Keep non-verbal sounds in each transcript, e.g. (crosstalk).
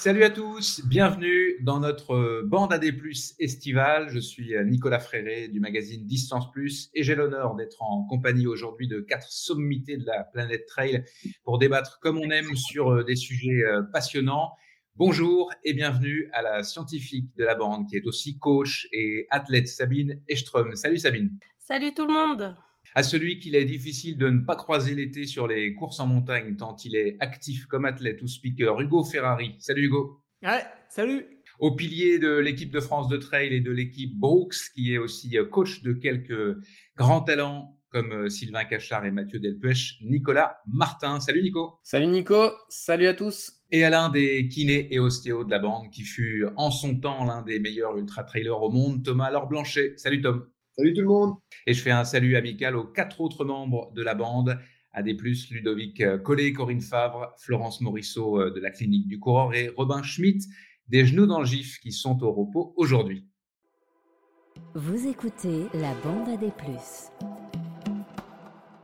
Salut à tous, bienvenue dans notre bande AD estivale. Je suis Nicolas Fréré du magazine Distance Plus et j'ai l'honneur d'être en compagnie aujourd'hui de quatre sommités de la planète Trail pour débattre comme on aime sur des sujets passionnants. Bonjour et bienvenue à la scientifique de la bande qui est aussi coach et athlète Sabine Eström. Salut Sabine. Salut tout le monde à celui qu'il est difficile de ne pas croiser l'été sur les courses en montagne tant il est actif comme athlète ou speaker, Hugo Ferrari. Salut Hugo. Ouais, salut. Au pilier de l'équipe de France de trail et de l'équipe Brooks, qui est aussi coach de quelques grands talents comme euh, Sylvain Cachard et Mathieu Delpech, Nicolas Martin. Salut Nico. Salut Nico, salut à tous. Et à l'un des kinés et ostéos de la bande qui fut en son temps l'un des meilleurs ultra-trailers au monde, Thomas Laure Blanchet. Salut Tom. Salut tout le monde. Et je fais un salut amical aux quatre autres membres de la bande. À des plus, Ludovic Collet, Corinne Favre, Florence Morisseau euh, de la clinique du coureur et Robin Schmitt des genoux dans le gif qui sont au repos aujourd'hui. Vous écoutez la bande à des plus.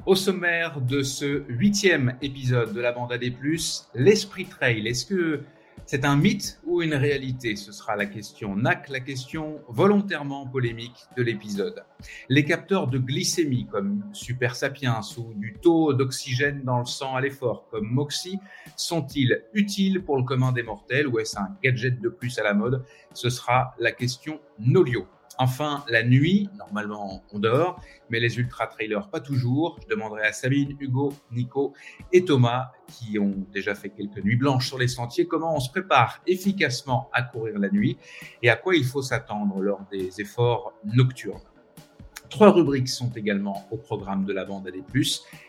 Au sommaire de ce huitième épisode de la bande à des plus, l'esprit trail. Est-ce que c'est un mythe ou une réalité Ce sera la question NAC, la question volontairement polémique de l'épisode. Les capteurs de glycémie comme Super Sapiens ou du taux d'oxygène dans le sang à l'effort comme Moxie sont-ils utiles pour le commun des mortels ou est-ce un gadget de plus à la mode? Ce sera la question Nolio. Enfin, la nuit, normalement on dort, mais les ultra-trailers pas toujours. Je demanderai à Sabine, Hugo, Nico et Thomas, qui ont déjà fait quelques nuits blanches sur les sentiers, comment on se prépare efficacement à courir la nuit et à quoi il faut s'attendre lors des efforts nocturnes. Trois rubriques sont également au programme de la bande AD+.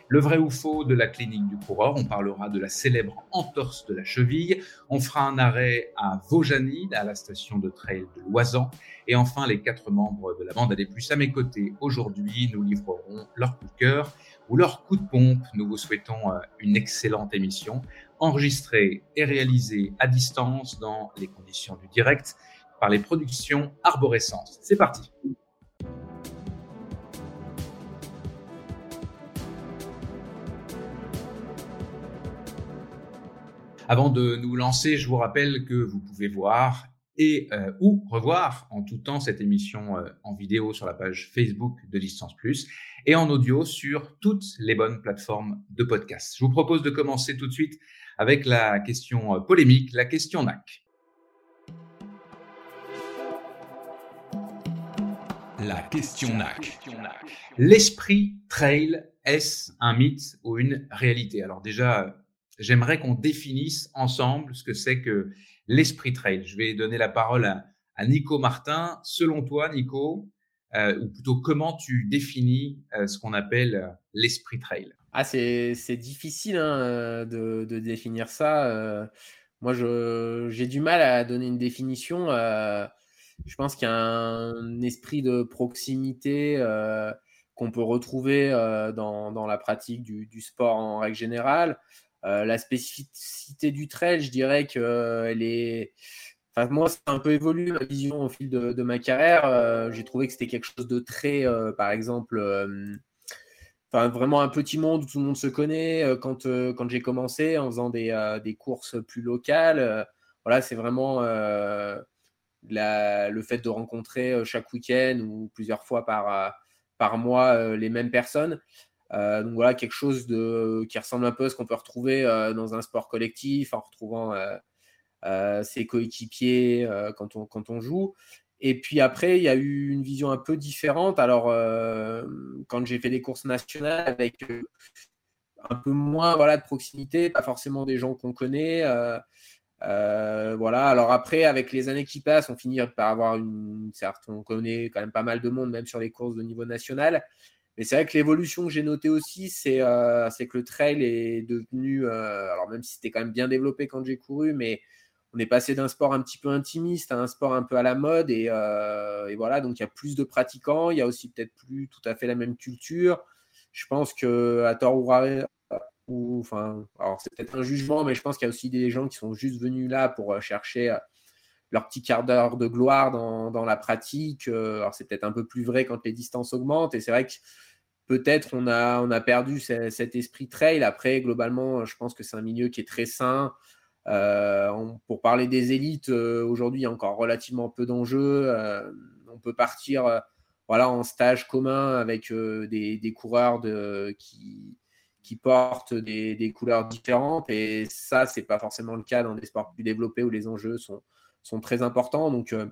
Le vrai ou faux de la clinique du coureur, on parlera de la célèbre entorse de la cheville. On fera un arrêt à Vaujanide, à la station de trail de Loisan. Et enfin, les quatre membres de la bande AD+, à mes côtés aujourd'hui, nous livreront leur coup de cœur ou leur coup de pompe. Nous vous souhaitons euh, une excellente émission, enregistrée et réalisée à distance dans les conditions du direct par les productions Arborescence. C'est parti. Avant de nous lancer, je vous rappelle que vous pouvez voir et euh, ou revoir en tout temps cette émission euh, en vidéo sur la page Facebook de Distance Plus et en audio sur toutes les bonnes plateformes de podcast. Je vous propose de commencer tout de suite avec la question euh, polémique, la question NAC. La question NAC. L'esprit trail, est-ce un mythe ou une réalité? Alors déjà, j'aimerais qu'on définisse ensemble ce que c'est que l'esprit trail. Je vais donner la parole à, Nico Martin. Selon toi, Nico, euh, ou plutôt comment tu définis euh, ce qu'on appelle euh, l'esprit trail? Ah, c'est difficile hein, de, définir ça. moi, j'ai du mal à donner une définition. je pense qu'il y a un esprit de proximité qu'on peut retrouver dans, la pratique du, du, sport en règle générale. Euh, la spécificité du trail, je dirais qu'elle euh, est. Enfin, moi, a un peu évolué ma vision au fil de, ma carrière. Euh, j'ai trouvé que c'était quelque chose de très, par exemple, enfin, vraiment un petit monde où tout le monde se connaît. quand quand j'ai commencé en faisant des, des courses plus locales, voilà, c'est vraiment le fait de rencontrer chaque week-end ou plusieurs fois par, par mois les mêmes personnes. Euh, donc voilà, quelque chose qui ressemble un peu à ce qu'on peut retrouver euh, dans un sport collectif en retrouvant euh, ses coéquipiers quand, on, joue. Et puis après, il y a eu une vision un peu différente. Alors, quand j'ai fait des courses nationales avec un peu moins voilà, de proximité, pas forcément des gens qu'on connaît. voilà. Alors après, avec les années qui passent, on finit par avoir une. Certes, on connaît quand même pas mal de monde, même sur les courses de niveau national. Mais c'est vrai que l'évolution que j'ai notée aussi, euh, c'est que le trail est devenu, euh, alors même si c'était quand même bien développé quand j'ai couru, mais on est passé d'un sport un petit peu intimiste à un sport un peu à la mode. Et, euh, voilà, donc il y a plus de pratiquants, il y a aussi peut-être plus tout à fait la même culture. Je pense que à tort ou, enfin, alors c'est peut-être un jugement, mais je pense qu'il y a aussi des gens qui sont juste venus là pour chercher leur petit quart d'heure de gloire dans, dans, la pratique. Alors c'est peut-être un peu plus vrai quand les distances augmentent. Et c'est vrai que peut-être on a, perdu cet esprit trail. Après, globalement, je pense que c'est un milieu qui est très sain. pour parler des élites, aujourd'hui, il y a encore relativement peu d'enjeux. on peut partir voilà, en stage commun avec des, des, coureurs qui, portent des, couleurs différentes. Et ça, c'est pas forcément le cas dans des sports plus développés où les enjeux sont, sont très importants. Donc, euh,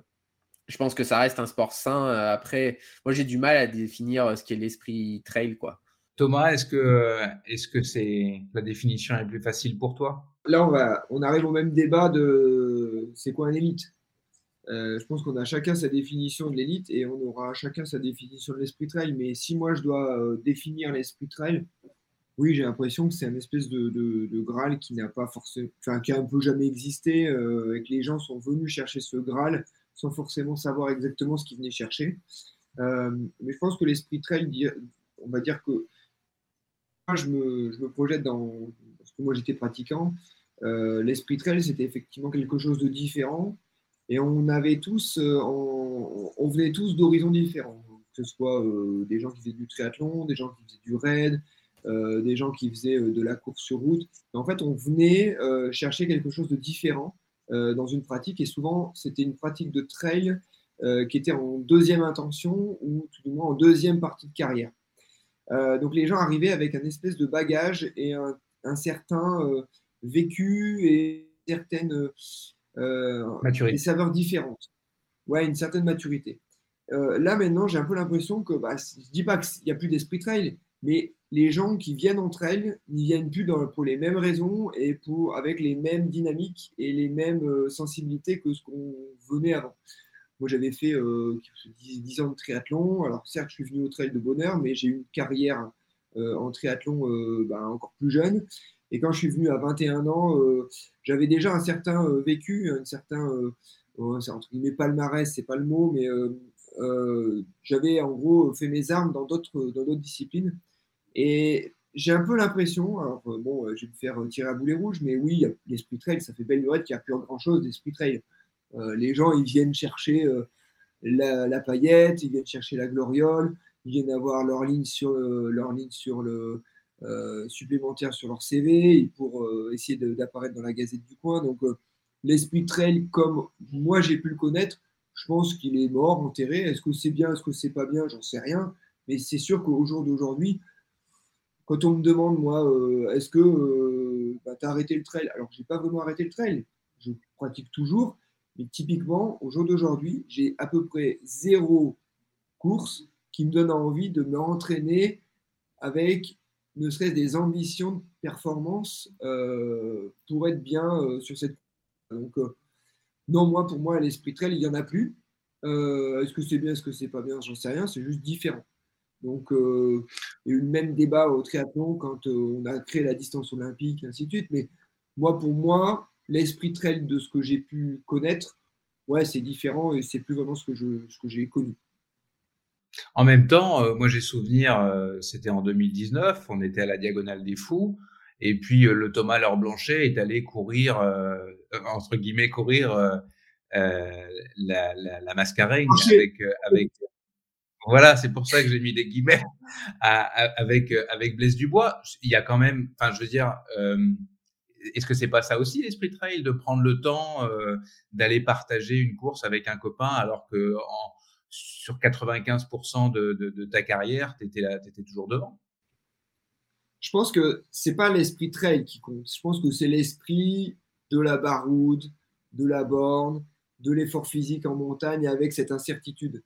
je pense que ça reste un sport sain. Euh, après, moi, j'ai du mal à définir euh, ce qu'est l'esprit trail, quoi. Thomas, est-ce que est-ce que c'est la définition est plus facile pour toi? Là, on va, on arrive au même débat de c'est quoi un élite? je pense qu'on a chacun sa définition de l'élite et on aura chacun sa définition de l'esprit trail. Mais si moi je dois définir l'esprit trail, oui, j'ai l'impression que c'est un espèce de, de, Graal qui n'a pas forcément, enfin, qui a un peu jamais existé, euh, et que les gens sont venus chercher ce Graal sans forcément savoir exactement ce qu'ils venaient chercher. Euh, mais je pense que l'esprit trail, on va dire que moi, je me, je me projette dans, parce que moi j'étais pratiquant, euh, l'esprit trail, c'était effectivement quelque chose de différent, et on avait tous, on, on venait tous d'horizons différents, que ce soit des gens qui faisaient du triathlon, des gens qui faisaient du raid, euh, des gens qui faisaient euh, de la course sur route. en fait, on venait euh, chercher quelque chose de différent dans une pratique, et souvent, c'était une pratique de trail qui était en deuxième intention ou tout du moins en deuxième partie de carrière. donc les gens arrivaient avec un espèce de bagage et un, certain vécu et certaines des saveurs différentes. Ouais, une certaine maturité. là maintenant, j'ai un peu l'impression que, bah, je dis pas qu'il n'y a plus d'esprit trail, mais les gens qui viennent entre elles n'y viennent plus pour les mêmes raisons et avec les mêmes dynamiques et les mêmes euh, sensibilités que ce qu'on venait avant. Moi, j'avais fait 10, euh, ans de triathlon. Alors, certes, je suis venu au trail de bonheur, mais j'ai eu une carrière euh, en triathlon ben, encore plus jeune. Et quand je suis venu à 21 ans, j'avais déjà un certain vécu, un certain, entre guillemets, palmarès, c'est pas le mot, mais j'avais en gros fait mes armes dans d'autres disciplines. Et j'ai un peu l'impression, alors euh, bon, euh, je vais me faire tirer à boulet rouge, mais oui, l'esprit trail, ça fait belle lurette qu'il n'y a plus grand chose d'esprit trail. Euh, les gens, ils viennent chercher la, paillette, ils viennent chercher la gloriole, ils viennent avoir leur ligne sur, leur ligne sur le supplémentaire sur leur CV pour essayer d'apparaître dans la gazette du coin. Donc, l'esprit trail, comme moi j'ai pu le connaître, je pense qu'il est mort, enterré. Est-ce que c'est bien, est-ce que c'est pas bien, j'en sais rien. Mais c'est sûr qu'au jour d'aujourd'hui, quand on me demande, moi, euh, est-ce que euh, bah, tu as arrêté le trail? Alors, je n'ai pas vraiment arrêté le trail. Je pratique toujours. Mais typiquement, au jour d'aujourd'hui, j'ai à peu près zéro course qui me donne envie de me entraîner avec ne serait-ce des ambitions de performance euh, pour être bien sur cette Donc, non, moi, pour moi, l'esprit trail, il n'y en a plus. est-ce que c'est bien, est-ce que c'est pas bien J'en sais rien, c'est juste différent. Donc, euh, il y a eu le même débat au triathlon quand euh, on a créé la distance olympique, et ainsi de suite. Mais moi, pour moi, l'esprit trail de ce que j'ai pu connaître, ouais, c'est différent et c'est plus vraiment ce que, je, ce que j'ai connu. En même temps, euh, moi j'ai souvenir, c'était en 2019, on était à la Diagonale des Fous, et puis le Thomas Laure Blanchet est allé courir, entre guillemets, courir la, la, la, mascarène avec, avec, voilà, c'est pour ça que j'ai mis des guillemets avec avec Blaise Dubois. Il y a quand même, enfin, je veux dire, euh, est-ce que c'est pas ça aussi l'esprit trail de prendre le temps euh, d'aller partager une course avec un copain alors que en, sur 95% de, de, ta carrière, tu étais, étais toujours devant? Je pense que c'est pas l'esprit trail qui compte. Je pense que c'est l'esprit de la baroude, de la borne, de l'effort physique en montagne avec cette incertitude.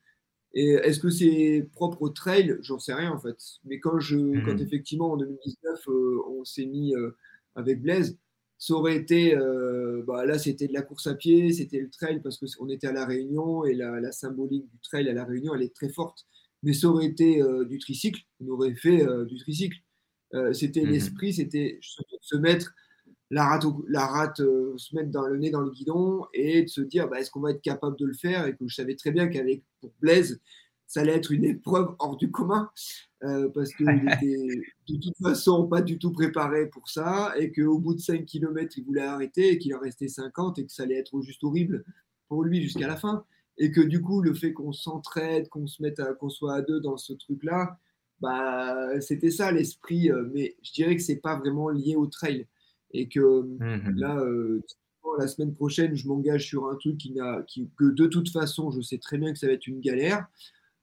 Et est-ce que c'est propre au trail? J'en sais rien en fait. Mais quand, je, mmh. quand effectivement en 2019 euh, on s'est mis euh, avec Blaise, ça aurait été, euh, bah, là c'était de la course à pied, c'était le trail parce qu'on était à La Réunion et la, la, symbolique du trail à La Réunion elle est très forte. Mais ça aurait été du tricycle, on aurait fait du tricycle. C'était mmh. l'esprit, c'était se mettre la rate, la rate euh, se mettre dans le nez dans le guidon et de se dire bah, est-ce qu'on va être capable de le faire et que je savais très bien qu'avec pour Blaise ça allait être une épreuve hors du commun euh, parce qu'il (laughs) était de toute façon pas du tout préparé pour ça et qu'au bout de 5 km il voulait arrêter et qu'il en restait 50 et que ça allait être juste horrible pour lui jusqu'à la fin et que du coup le fait qu'on s'entraide qu'on se mette qu'on soit à deux dans ce truc là bah c'était ça l'esprit euh, mais je dirais que c'est pas vraiment lié au trail et que mmh là, euh, la semaine prochaine, je m'engage sur un truc qui n'a, que de toute façon, je sais très bien que ça va être une galère.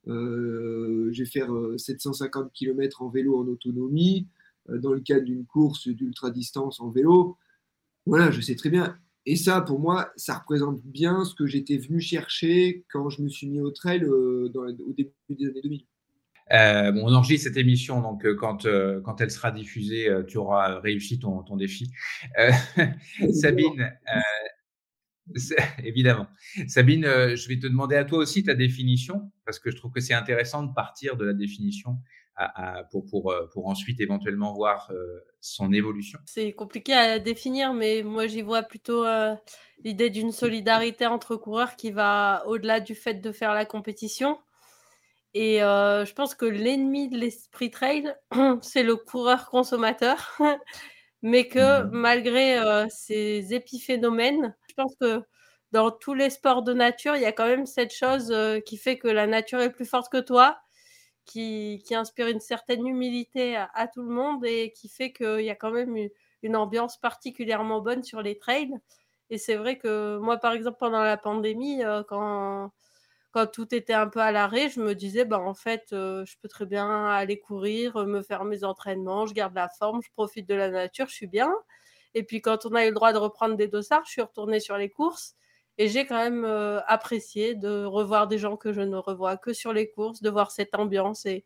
Euh, je vais faire 750 km en vélo en autonomie, dans le cadre d'une course d'ultra distance en vélo. Voilà, je sais très bien. Et ça, pour moi, ça représente bien ce que j'étais venu chercher quand je me suis mis au trail au début des années 2000. Euh, bon, on enregistre cette émission, donc euh, quand, euh, quand elle sera diffusée, euh, tu auras réussi ton, ton défi. Sabine, évidemment. Sabine, je vais te demander à toi aussi ta définition, parce que je trouve que c'est intéressant de partir de la définition à, à, pour, pour, pour ensuite éventuellement voir son évolution. C'est compliqué à définir, mais moi j'y vois plutôt l'idée d'une solidarité entre coureurs qui va au-delà du fait de faire la compétition et euh, je pense que l'ennemi de l'esprit trail, (clears throat) c'est le coureur consommateur, (laughs) mais que mmh malgré euh, ces épiphénomènes, je pense que dans tous les sports de nature, il y a quand même cette chose euh, qui fait que la nature est plus forte que toi, qui, qui inspire une certaine humilité à, à, tout le monde et qui fait qu'il y a quand même une, une ambiance particulièrement bonne sur les trails. Et c'est vrai que moi, par exemple, pendant la pandémie, quand quand tout était un peu à l'arrêt, je me disais, bah, en fait, euh, je peux très bien aller courir, euh, me faire mes entraînements, je garde la forme, je profite de la nature, je suis bien. Et puis quand on a eu le droit de reprendre des dossards, je suis retournée sur les courses et j'ai quand même euh, apprécié de revoir des gens que je ne revois que sur les courses, de voir cette ambiance et,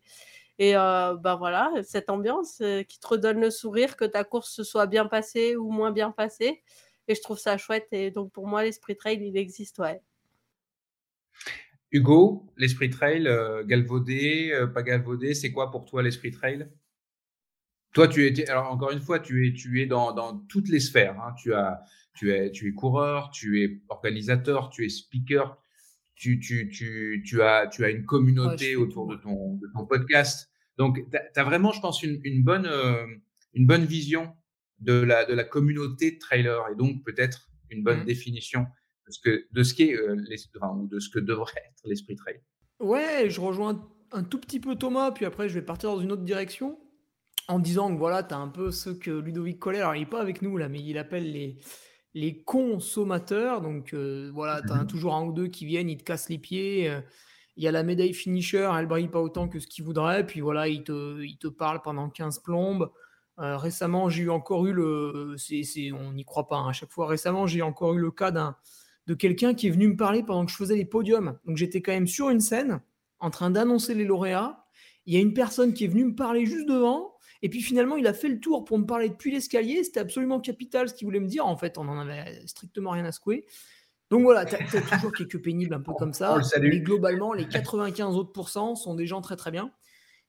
et bah voilà, cette ambiance qui te redonne le sourire, que ta course se soit bien passée ou moins bien passée. Et je trouve ça chouette. Et donc pour moi, l'esprit trail, il existe, ouais. Hugo, l'esprit trail, euh, galvaudé, euh, pas galvaudé, c'est quoi pour toi l'esprit trail? Toi, tu es, alors encore une fois, tu es, tu es dans, dans toutes les sphères. Hein. Tu, as, tu, es, tu es coureur, tu es organisateur, tu es speaker, tu, tu, tu, tu, as, tu as une communauté autour de ton, de ton podcast. Donc, tu as, vraiment, je pense, une, une bonne, euh, une bonne vision de la, de la communauté de trailer et donc peut-être une bonne mmh. définition de ce que de ce qui euh, ou de ce que devrait (laughs) être l'esprit trail. Ouais, je rejoins un tout petit peu Thomas, puis après je vais partir dans une autre direction en disant que voilà, tu as un peu ce que Ludovic Collet, alors il n'est pas avec nous là, mais il appelle les, les consommateurs. Donc euh, voilà, tu as mmh toujours un ou deux qui viennent, ils te cassent les pieds. Euh, il y a la médaille finisher, elle brille pas autant que ce qu'il voudrait, puis voilà, il te, il te parle pendant 15 plombes. récemment, j'ai eu encore eu le. c'est on n'y croit pas hein, à chaque fois. Récemment, j'ai encore eu le cas d'un de quelqu'un qui est venu me parler pendant que je faisais les podiums. Donc j'étais quand même sur une scène en train d'annoncer les lauréats. Il y a une personne qui est venue me parler juste devant. Et puis finalement, il a fait le tour pour me parler depuis l'escalier. C'était absolument capital ce qu'il voulait me dire. En fait, on n'en avait strictement rien à secouer. Donc voilà, tu as, toujours quelques pénibles un peu comme ça. Mais globalement, les 95 autres pourcents sont des gens très très bien.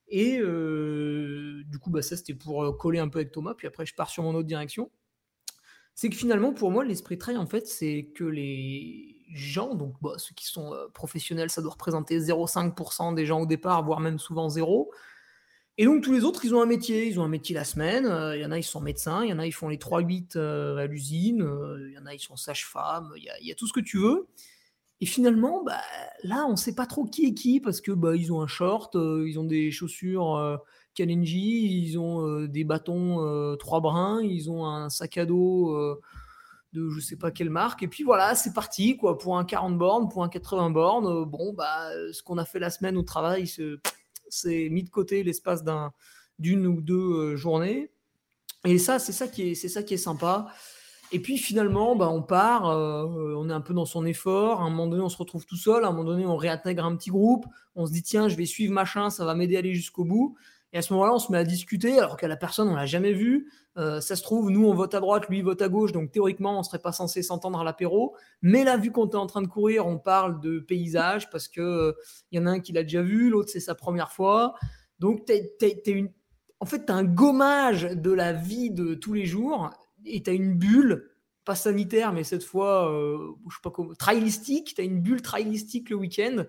Et euh, du coup, bah, ça c'était pour euh, coller un peu avec Thomas. Puis après, je pars sur mon autre direction c'est que finalement, pour moi, l'esprit trail, en fait, c'est que les gens, donc bah, ceux qui sont euh, professionnels, ça doit représenter 0,5% des gens au départ, voire même souvent zéro. Et donc tous les autres, ils ont un métier, ils ont un métier la semaine. Euh, il y en a, ils sont médecins, il y en a, ils font les 3-8 euh, à l'usine, il y en a, ils sont sages-femmes, il, y, a tout ce que tu veux. Et finalement, bah, là, on ne sait pas trop qui est qui parce que bah, ils ont un short, ils ont des chaussures Kalenji, ils ont euh, des bâtons euh, trois brins, ils ont un sac à dos euh, de je sais pas quelle marque. Et puis voilà, c'est parti quoi pour un 40 bornes, pour un 80 bornes. bon, bah, ce qu'on a fait la semaine au travail, c'est mis de côté l'espace d'une ou deux journées. Et ça, c'est ça qui est, c'est ça qui est sympa. Et puis finalement, bah, on part, on est un peu dans son effort. À un moment donné, on se retrouve tout seul. À un moment donné, on réintègre un petit groupe. On se dit tiens, je vais suivre machin, ça va m'aider à aller jusqu'au bout. Et à ce moment-là, on se met à discuter, alors qu'à la personne, on l'a jamais vu. Euh, ça se trouve, nous, on vote à droite, lui, vote à gauche, donc théoriquement, on serait pas censé s'entendre à l'apéro. Mais là, vu qu'on est en train de courir, on parle de paysage parce qu'il euh, y en a un qui l'a déjà vu, l'autre, c'est sa première fois. Donc, une... en fait, tu as un gommage de la vie de tous les jours et tu as une bulle, pas sanitaire, mais cette fois, euh, je sais pas comment, trailistique. Tu as une bulle trailistique le week-end.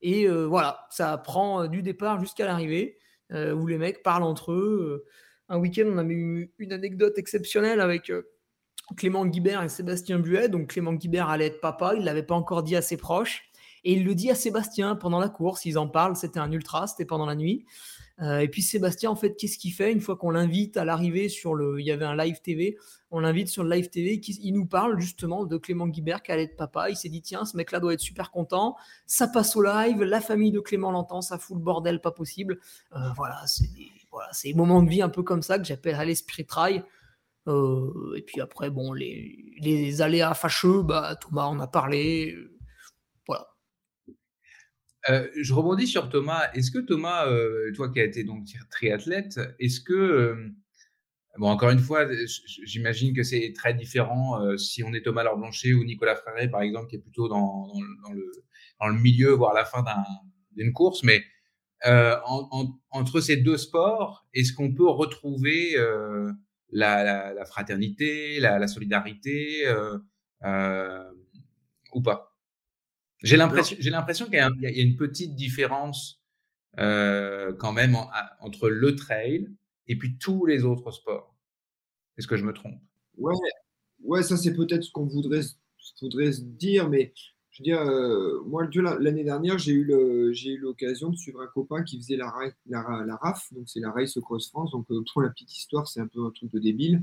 Et euh, voilà, ça prend du départ jusqu'à l'arrivée. Euh, où les mecs parlent entre eux. Euh, un week-end, on a eu une anecdote exceptionnelle avec euh, Clément Guibert et Sébastien Buet. Donc Clément Guibert allait être papa, il ne l'avait pas encore dit à ses proches. Et il le dit à Sébastien pendant la course, ils en parlent, c'était un ultra, c'était pendant la nuit. Euh, et puis Sébastien, en fait, qu'est-ce qu'il fait une fois qu'on l'invite à l'arrivée sur le. Il y avait un live TV, on l'invite sur le live TV, il nous parle justement de Clément Guibert qui allait être papa. Il s'est dit tiens, ce mec-là doit être super content. Ça passe au live, la famille de Clément l'entend, ça fout le bordel pas possible. Euh, voilà, c'est voilà, des moments de vie un peu comme ça que j'appelle à l'esprit trail. Euh, et puis après, bon, les, les aléas fâcheux, bah, Thomas en a parlé. Euh, je rebondis sur Thomas. Est-ce que Thomas, euh, toi qui as été donc triathlète, est-ce que, bon, encore une fois, j'imagine que c'est très différent si on est Thomas Laure Blanchet ou Nicolas Fréré, par exemple, qui est plutôt dans, le, milieu, voire la fin d'une course, mais entre ces deux sports, est-ce qu'on peut retrouver la, fraternité, la, solidarité euh, euh, ou pas? J'ai l'impression, j'ai l'impression qu'il y, a une petite différence euh, quand même entre le trail et puis tous les autres sports. Est-ce que je me trompe? Ouais, ouais, ça c'est peut-être ce qu'on voudrait, voudrait se dire, mais je veux dire, euh, moi, l'année dernière, j'ai eu l'occasion de suivre un copain qui faisait la, la, RAF, donc c'est la Race Cross France. Donc, euh, pour la petite histoire, c'est un peu un truc de débile.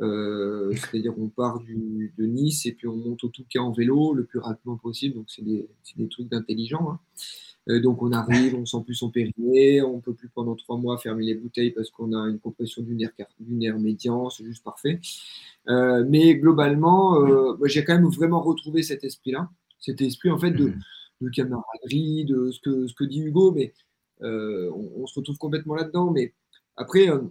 Euh, c'est-à-dire qu'on part du, de Nice et puis on monte au Touquet en vélo le plus rapidement possible. Donc, c'est des, des, trucs d'intelligent. Hein. donc, on arrive, on sent plus son périnée, on peut plus pendant trois mois fermer les bouteilles parce qu'on a une compression du nerf, médian, c'est juste parfait. mais globalement, j'ai quand même vraiment retrouvé cet esprit-là cet esprit en fait de, mmh. de camaraderie, de ce que, ce que dit Hugo, mais euh, on, se retrouve complètement là-dedans. Mais après, euh,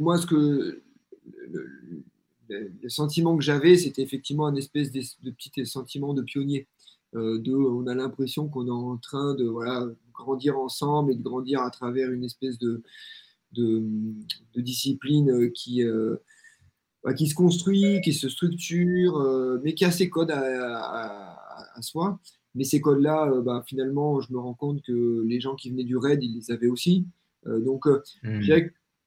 moi, ce que le, sentiment que j'avais, c'était effectivement un espèce de, petit sentiment de pionnier. Euh, de, on a l'impression qu'on est en train de voilà, grandir ensemble et de grandir à travers une espèce de, de, discipline qui, bah, qui se construit, qui se structure, euh, mais qui a ses codes à, soi. Mais ces codes-là, euh, bah, finalement, je me rends compte que les gens qui venaient du raid, ils les avaient aussi. Euh, donc, mmh.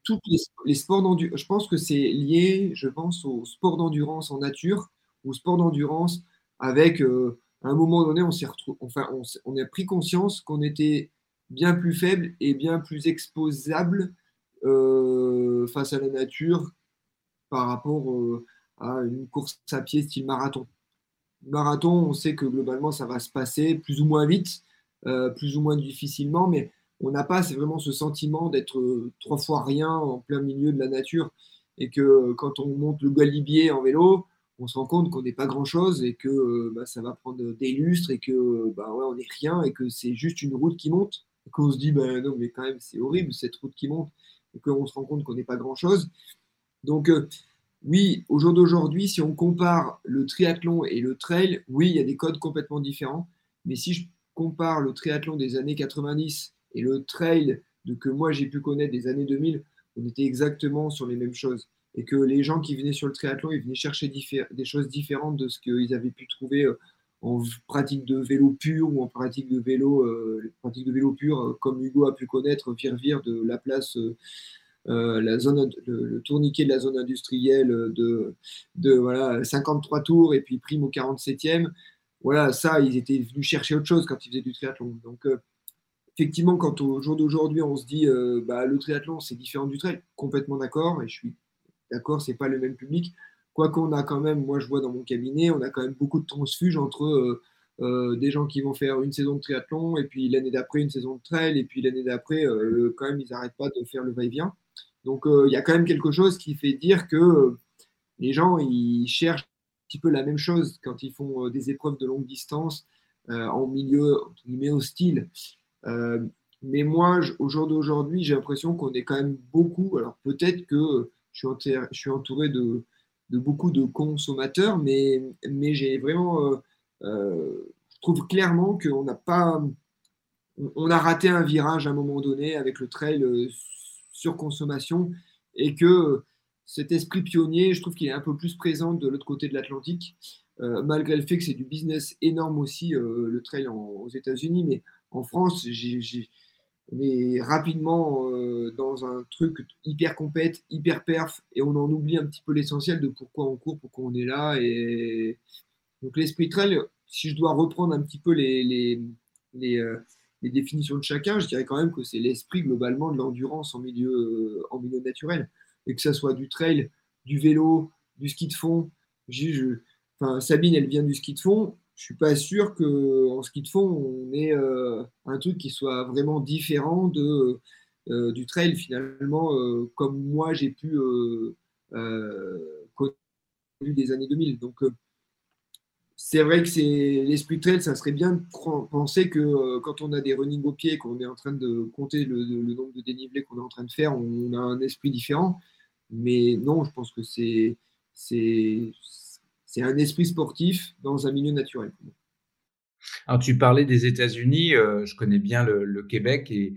Tous les, sports d'endurance, je pense que c'est lié, je pense, au sport d'endurance en nature, au sport d'endurance avec, à un moment donné, on s'est enfin, on, a pris conscience qu'on était bien plus faible et bien plus exposable face à la nature par rapport euh, à une course à pied style marathon. Marathon, on sait que globalement, ça va se passer plus ou moins vite, euh, plus ou moins difficilement, mais on n'a pas c'est vraiment ce sentiment d'être euh, trois fois rien en plein milieu de la nature et que quand on monte le Galibier en vélo, on se rend compte qu'on n'est pas grand-chose et que bah, ça va prendre des lustres et que bah, ouais, on n'est rien et que c'est juste une route qui monte et qu'on se dit bah, non mais quand même c'est horrible cette route qui monte et qu'on se rend compte qu'on n'est pas grand-chose. Donc, euh, oui, au jour d'aujourd'hui, si on compare le triathlon et le trail, oui, il y a des codes complètement différents. Mais si je compare le triathlon des années 90 et le trail de que moi j'ai pu connaître des années 2000, on était exactement sur les mêmes choses. Et que les gens qui venaient sur le triathlon, ils venaient chercher des choses différentes de ce qu'ils avaient pu trouver euh, en pratique de vélo pur ou en pratique de vélo, euh, pratique de vélo pur, comme Hugo a pu connaître, Virvire de la place. Euh, la zone, le, tourniquet de la zone industrielle de, voilà, 53 tours et puis prime au 47e. Voilà, ça, ils étaient venus chercher autre chose quand ils faisaient du triathlon. Donc, euh, effectivement, quand au jour d'aujourd'hui, on se dit euh, bah, le triathlon, c'est différent du trail, complètement d'accord, et je suis d'accord, c'est pas le même public. Quoi qu'on a quand même, moi je vois dans mon cabinet, on a quand même beaucoup de transfuges entre des gens qui vont faire une saison de triathlon, et puis l'année d'après une saison de trail, et puis l'année d'après, quand même, ils n'arrêtent pas de faire le va-et-vient. Donc euh, il y a quand même quelque chose qui fait dire que euh, les gens ils cherchent un petit peu la même chose quand ils font euh, des épreuves de longue distance en milieu entre hostile. Mais moi, au jour d'aujourd'hui, j'ai l'impression qu'on est quand même beaucoup. Alors peut-être que je suis, entouré, de, beaucoup de consommateurs, mais, mais j'ai vraiment, je trouve clairement qu'on n'a pas, on a raté un virage à un moment donné avec le trail surconsommation et que cet esprit pionnier, je trouve qu'il est un peu plus présent de l'autre côté de l'Atlantique, euh, malgré le fait que c'est du business énorme aussi, euh, le trail aux États-Unis, mais en France, on est rapidement euh, dans un truc hyper compète, hyper perf, et on en oublie un petit peu l'essentiel de pourquoi on court, pourquoi on est là. Et donc l'esprit trail, si je dois reprendre un petit peu les, les définitions de chacun, je dirais quand même que c'est l'esprit globalement de l'endurance en milieu, en milieu naturel. Et que ça soit du trail, du vélo, du ski de fond. Sabine, elle vient du ski de fond. Je suis pas sûr qu'en ski de fond, on ait un truc qui soit vraiment différent de, du trail finalement, comme moi j'ai pu connaître des années 2000. Donc, c'est vrai que c'est l'esprit trail, ça serait bien de penser que euh, quand on a des running au pied, qu'on est en train de compter le, nombre de dénivelés qu'on est en train de faire, on a un esprit différent. Mais non, je pense que c'est c'est un esprit sportif dans un milieu naturel. Alors tu parlais des États-Unis, euh, je connais bien le, Québec euh,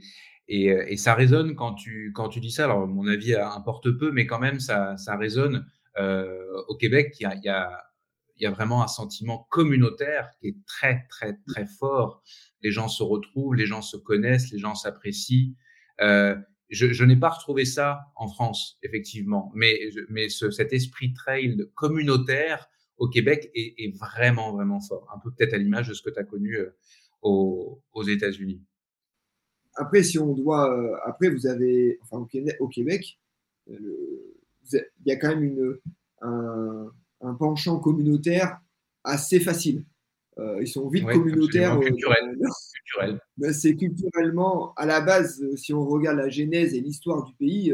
et, ça résonne quand tu quand tu dis ça. Alors mon avis importe peu, mais quand même ça ça résonne. au Québec, il y a, il y a vraiment un sentiment communautaire qui est très, très, très fort. Les gens se retrouvent, les gens se connaissent, les gens s'apprécient. Euh, je, n'ai pas retrouvé ça en France, effectivement, mais, mais ce, cet esprit trail communautaire au Québec est, est vraiment, vraiment fort. Un peu peut-être à l'image de ce que tu as connu euh, aux, aux États-Unis. Après, si on doit, euh, après vous avez, enfin au Québec, il y a quand même une, un, un penchant communautaire assez facile. Euh, ils sont vite communautaires. Euh, culturel. (laughs) c'est culturellement, à la base, euh, si on regarde la genèse et l'histoire du pays,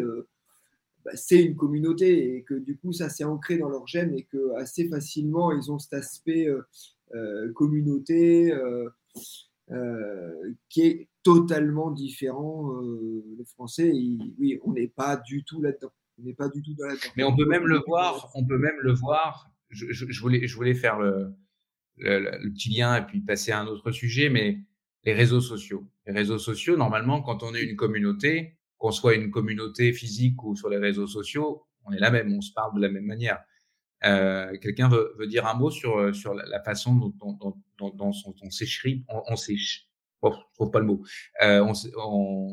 bah, c'est une communauté et que du coup, ça s'est ancré dans leur gène et que assez facilement, ils ont cet aspect communauté qui est totalement différent. les Français, oui, on n'est pas du tout là-dedans n'est pas du tout dans la Mais on peut même le voir, on peut même le voir. Je, je, voulais, je voulais faire le, le, petit lien et puis passer à un autre sujet, mais les réseaux sociaux. Les réseaux sociaux, normalement, quand on est une communauté, qu'on soit une communauté physique ou sur les réseaux sociaux, on est la même, on se parle de la même manière. Euh, Quelqu'un veut, veut, dire un mot sur, sur la, façon dont, dont, dont, dont on, s'écrit, on, on bon, je trouve pas le mot. Euh, on,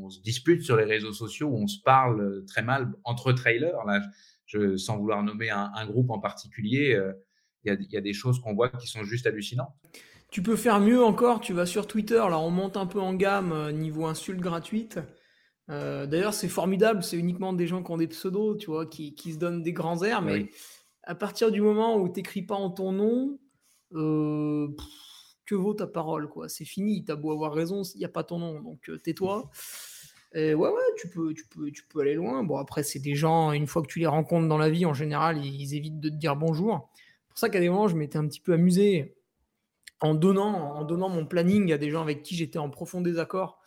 se dispute sur les réseaux sociaux, on se parle très mal entre trailers. Là, je, sans vouloir nommer un, un groupe en particulier, euh, il y, y, a des choses qu'on voit qui sont juste hallucinantes. Tu peux faire mieux encore. Tu vas sur Twitter, là, on monte un peu en gamme euh, niveau insultes gratuites. Euh, D'ailleurs, c'est formidable. C'est uniquement des gens qui ont des pseudos, tu vois, qui, qui se donnent des grands airs. Mais à partir du moment où tu n'écris pas en ton nom, euh, que vaut ta parole, quoi. C'est fini, t'as beau avoir raison, il n'y a pas ton nom, donc euh, tais-toi. ouais, ouais, tu peux, tu, peux, tu peux aller loin. Bon, après, c'est des gens, une fois que tu les rencontres dans la vie, en général, ils, évitent de te dire bonjour. C'est pour ça qu'à des moments, je m'étais un petit peu amusé en donnant, en donnant mon planning à des gens avec qui j'étais en profond désaccord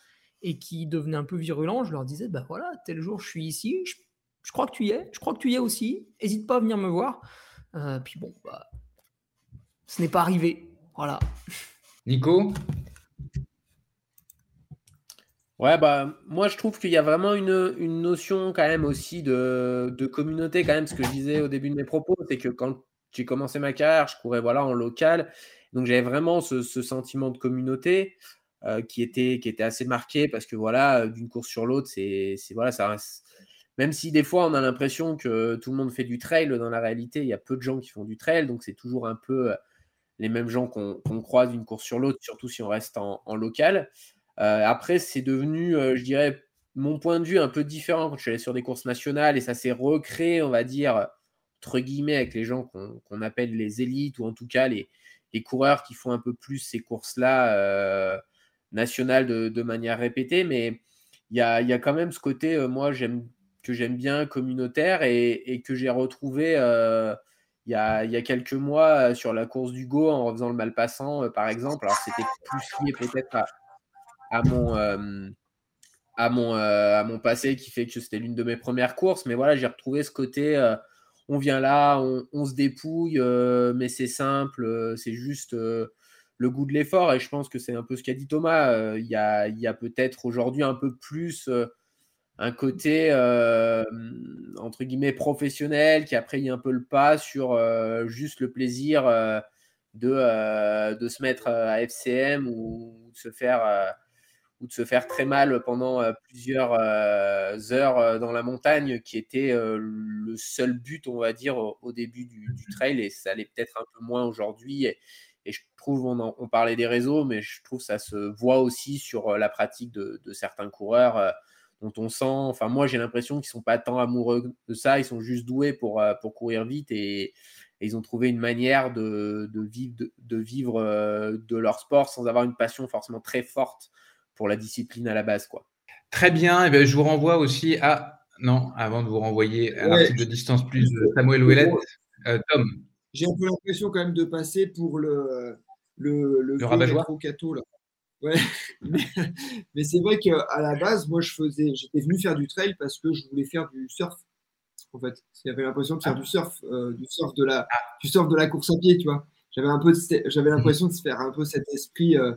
et qui devenaient un peu virulents. Je leur disais, bah voilà, tel jour, je suis ici, je, crois que tu y es, je crois que tu y es aussi, n'hésite pas à venir me voir. Euh, puis bon, bah, ce n'est pas arrivé. Voilà. Nico? Ouais, bah, moi je trouve qu'il y a vraiment une, une, notion quand même aussi de, de, communauté, quand même. Ce que je disais au début de mes propos, c'est que quand j'ai commencé ma carrière, je courais voilà, en local. Donc j'avais vraiment ce, ce, sentiment de communauté euh, qui, était, qui était assez marqué parce que voilà, d'une course sur l'autre, c'est voilà, ça. Même si des fois on a l'impression que tout le monde fait du trail, dans la réalité, il y a peu de gens qui font du trail. Donc c'est toujours un peu les mêmes gens qu'on croise d'une course sur l'autre, surtout si on reste en, local. Euh, après, c'est devenu, euh, je dirais, mon point de vue un peu différent quand je suis allé sur des courses nationales et ça s'est recréé, on va dire, entre guillemets, avec les gens qu'on appelle les élites ou en tout cas les, coureurs qui font un peu plus ces courses-là euh, nationales de, manière répétée. Mais il y a, quand même ce côté, moi, que j'aime bien communautaire et, que j'ai retrouvé il y, a, il y a, quelques mois euh, sur la course du Go en refaisant le Malpassant, euh, par exemple. Alors, c'était plus lié peut-être à, mon, euh, à, mon, à mon passé qui fait que c'était l'une de mes premières courses. Mais voilà, j'ai retrouvé ce côté on vient là, on se dépouille, mais c'est simple, c'est juste le goût de l'effort. Et je pense que c'est un peu ce qu'a dit Thomas. Il y a, il y a peut-être aujourd'hui un peu plus un côté euh, entre guillemets professionnel qui a pris un peu le pas sur euh, juste le plaisir euh, de, se mettre à FCM ou de se faire très mal pendant plusieurs heures dans la montagne qui était le seul but on va dire au, début du, trail et ça allait peut-être un peu moins aujourd'hui Et je trouve, on, parlait des réseaux, mais je trouve que ça se voit aussi sur la pratique de, certains coureurs dont on sent, enfin moi j'ai l'impression qu'ils sont pas tant amoureux de ça, ils sont juste doués pour, pour courir vite et, ils ont trouvé une manière de, vivre, de, vivre de leur sport sans avoir une passion forcément très forte pour la discipline à la base. Quoi. Très bien, et eh bien je vous renvoie aussi à non, avant de vous renvoyer à l'article de distance plus de Samuel Ouellet, euh, Tom. J'ai un peu l'impression quand même de passer pour le le, le, le rabat là. Ouais. (laughs) mais, c'est vrai qu'à la base, moi, je faisais, j'étais venu faire du trail parce que je voulais faire du surf. En fait, j'avais l'impression de faire ah. du surf, euh, du surf de la, ah. du surf de la course à pied, tu vois. J'avais un peu, j'avais l'impression de se faire un peu cet esprit euh,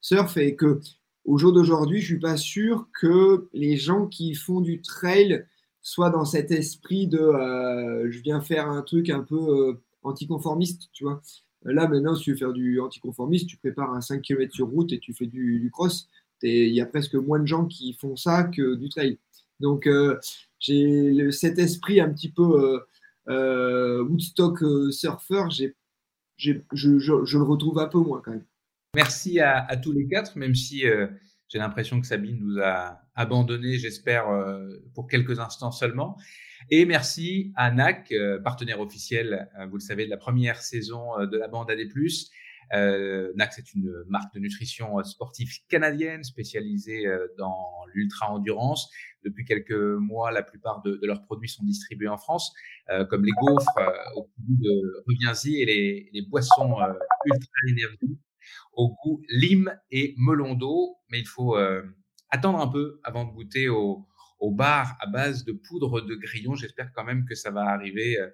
surf et que au jour d'aujourd'hui, je suis pas sûr que les gens qui font du trail soient dans cet esprit de euh, je viens faire un truc un peu anticonformiste, tu vois. Là, maintenant, si tu veux faire du anticonformiste, tu prépares un 5 km sur route et tu fais du, cross. Il y a presque moins de gens qui font ça que du trail. Donc, euh, j'ai cet esprit un petit peu Woodstock surfer, je, je, le retrouve un peu moins quand même. Merci à, tous les quatre, même si euh, j'ai l'impression que Sabine nous a abandonnés, j'espère, euh, pour quelques instants seulement. Et merci à NAC, euh, partenaire officiel, vous le savez, de la première saison de la bande AD+. NAC, c'est une marque de nutrition sportive canadienne spécialisée dans l'ultra-endurance. Depuis quelques mois, la plupart de, leurs produits sont distribués en France, comme les gaufres au produit de Reviens-y et les, les boissons ultra énergie au goût lime et melon d'eau, mais il faut euh, attendre un peu avant de goûter au, bar à base de poudre de grillon. J'espère quand même que ça va arriver euh,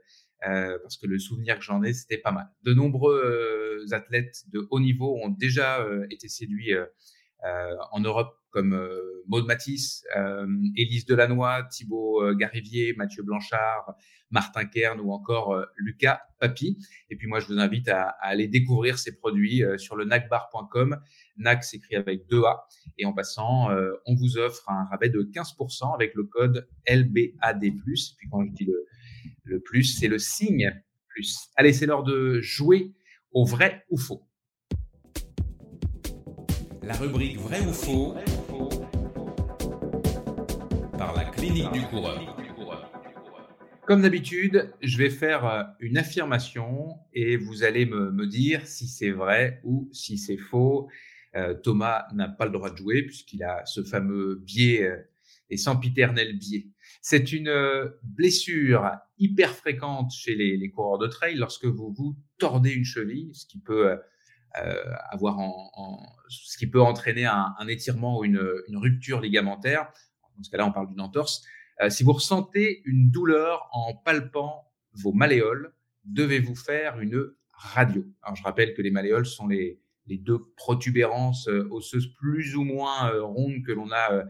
euh, parce que le souvenir que j'en ai, c'était pas mal. De nombreux athlètes de haut niveau ont déjà été séduits en Europe comme Maud Matisse, Élise Delannoy, Thibaut Garivier, Mathieu Blanchard, Martin Kern ou encore euh, Lucas Papi. Et puis moi, je vous invite à, aller découvrir ces produits euh, sur le nacbar.com. NAC s'écrit avec deux A. Et en passant, euh, on vous offre un rabais de 15% avec le code LBAD+. Et puis quand je dis le, le plus, c'est le signe plus. Allez, c'est l'heure de jouer au vrai ou faux. La rubrique vrai ou faux du coureur. Comme d'habitude, je vais faire euh, une affirmation et vous allez me, dire si c'est vrai ou si c'est faux. Euh, Thomas n'a pas le droit de jouer puisqu'il a ce fameux biais euh, et sempiternel biais. C'est une blessure hyper fréquente chez les, coureurs de trail lorsque vous vous tordez une cheville, ce qui peut avoir ce qui peut entraîner un, étirement ou une, rupture ligamentaire. Dans ce cas-là, on parle d'une entorse. Euh, si vous ressentez une douleur en palpant vos malléoles, devez-vous faire une radio. Alors, je rappelle que les malléoles sont les, deux protubérances euh, osseuses plus ou moins euh, rondes que l'on a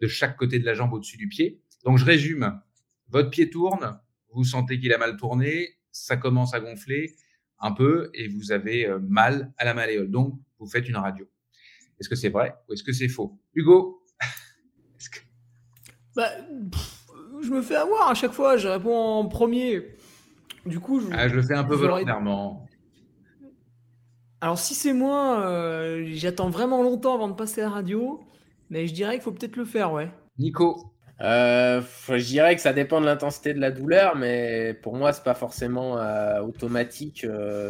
de chaque côté de la jambe au-dessus du pied. Donc, je résume. Votre pied tourne, vous sentez qu'il a mal tourné, ça commence à gonfler un peu et vous avez mal à la malléole. Donc, vous faites une radio. Est-ce que c'est vrai ou est-ce que c'est faux? Hugo? Bah, je me fais avoir à chaque fois, je réponds en premier. Du coup, je, ah, je le fais un peu volontairement. Alors, si c'est moi, euh, j'attends vraiment longtemps avant de passer à la radio, mais je dirais qu'il faut peut-être le faire, ouais. Nico euh, Je dirais que ça dépend de l'intensité de la douleur, mais pour moi, c'est pas forcément euh, automatique.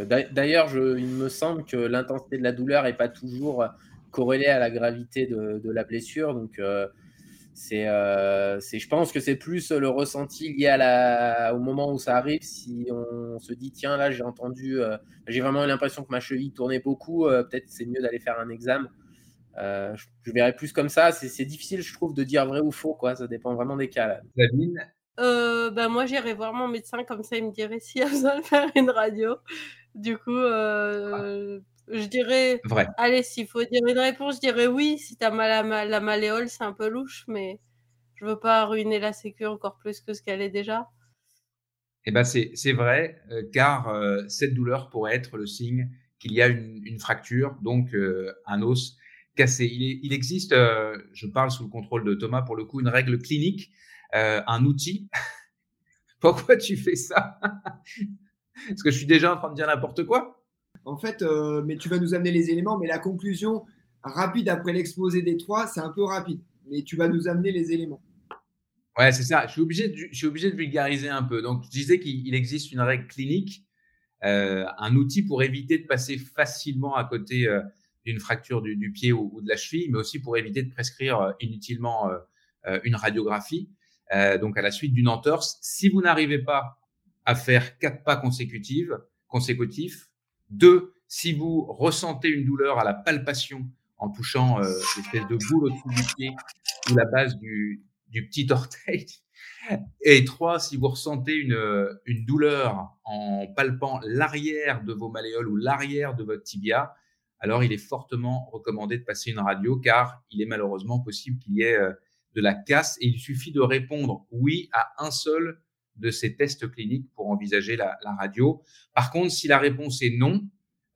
D'ailleurs, il me semble que l'intensité de la douleur n'est pas toujours corrélée à la gravité de, de la blessure, donc euh, c'est, je pense que c'est plus le ressenti lié à la, au moment où ça arrive. Si on se dit, tiens, là, j'ai entendu, euh, j'ai vraiment eu l'impression que ma cheville tournait beaucoup, euh, peut-être c'est mieux d'aller faire un examen. je, verrais plus comme ça. C'est, difficile, je trouve, de dire vrai ou faux. Quoi. Ça dépend vraiment des cas. Là. bah, moi, j'irais voir mon médecin, comme ça, il me dirait s'il y a besoin de faire une radio. Du coup, ah. Je dirais. Vrai. Allez, s'il faut dire une réponse, je dirais oui. Si t'as mal à la malléole, c'est un peu louche, mais je veux pas ruiner la sécu encore plus que ce qu'elle est déjà. Eh ben c'est vrai, euh, car euh, cette douleur pourrait être le signe qu'il y a une, fracture, donc euh, un os cassé. Il, il existe, je parle sous le contrôle de Thomas pour le coup, une règle clinique, un outil. (laughs) Pourquoi tu fais ça? Est-ce que je suis déjà en train de dire n'importe quoi En fait, euh, mais tu vas nous amener les éléments, mais la conclusion rapide après l'exposé des trois, c'est un peu rapide. Mais tu vas nous amener les éléments. Ouais, c'est ça. Je suis, obligé de, vulgariser un peu. Donc, je disais qu'il existe une règle clinique, euh, un outil pour éviter de passer facilement à côté euh, d'une fracture du, pied ou, ou, de la cheville, mais aussi pour éviter de prescrire inutilement une radiographie. donc, à la suite d'une entorse, si vous n'arrivez pas à faire quatre pas consécutifs, consécutifs, deux, si vous ressentez une douleur à la palpation en touchant euh, l'espèce de boule au-dessus du pied ou la base du, petit orteil. Et trois, si vous ressentez une, une douleur en palpant l'arrière de vos malléoles ou l'arrière de votre tibia, alors il est fortement recommandé de passer une radio car il est malheureusement possible qu'il y ait euh, de la casse et il suffit de répondre oui à un seul de ces tests cliniques pour envisager la, radio. Par contre, si la réponse est non,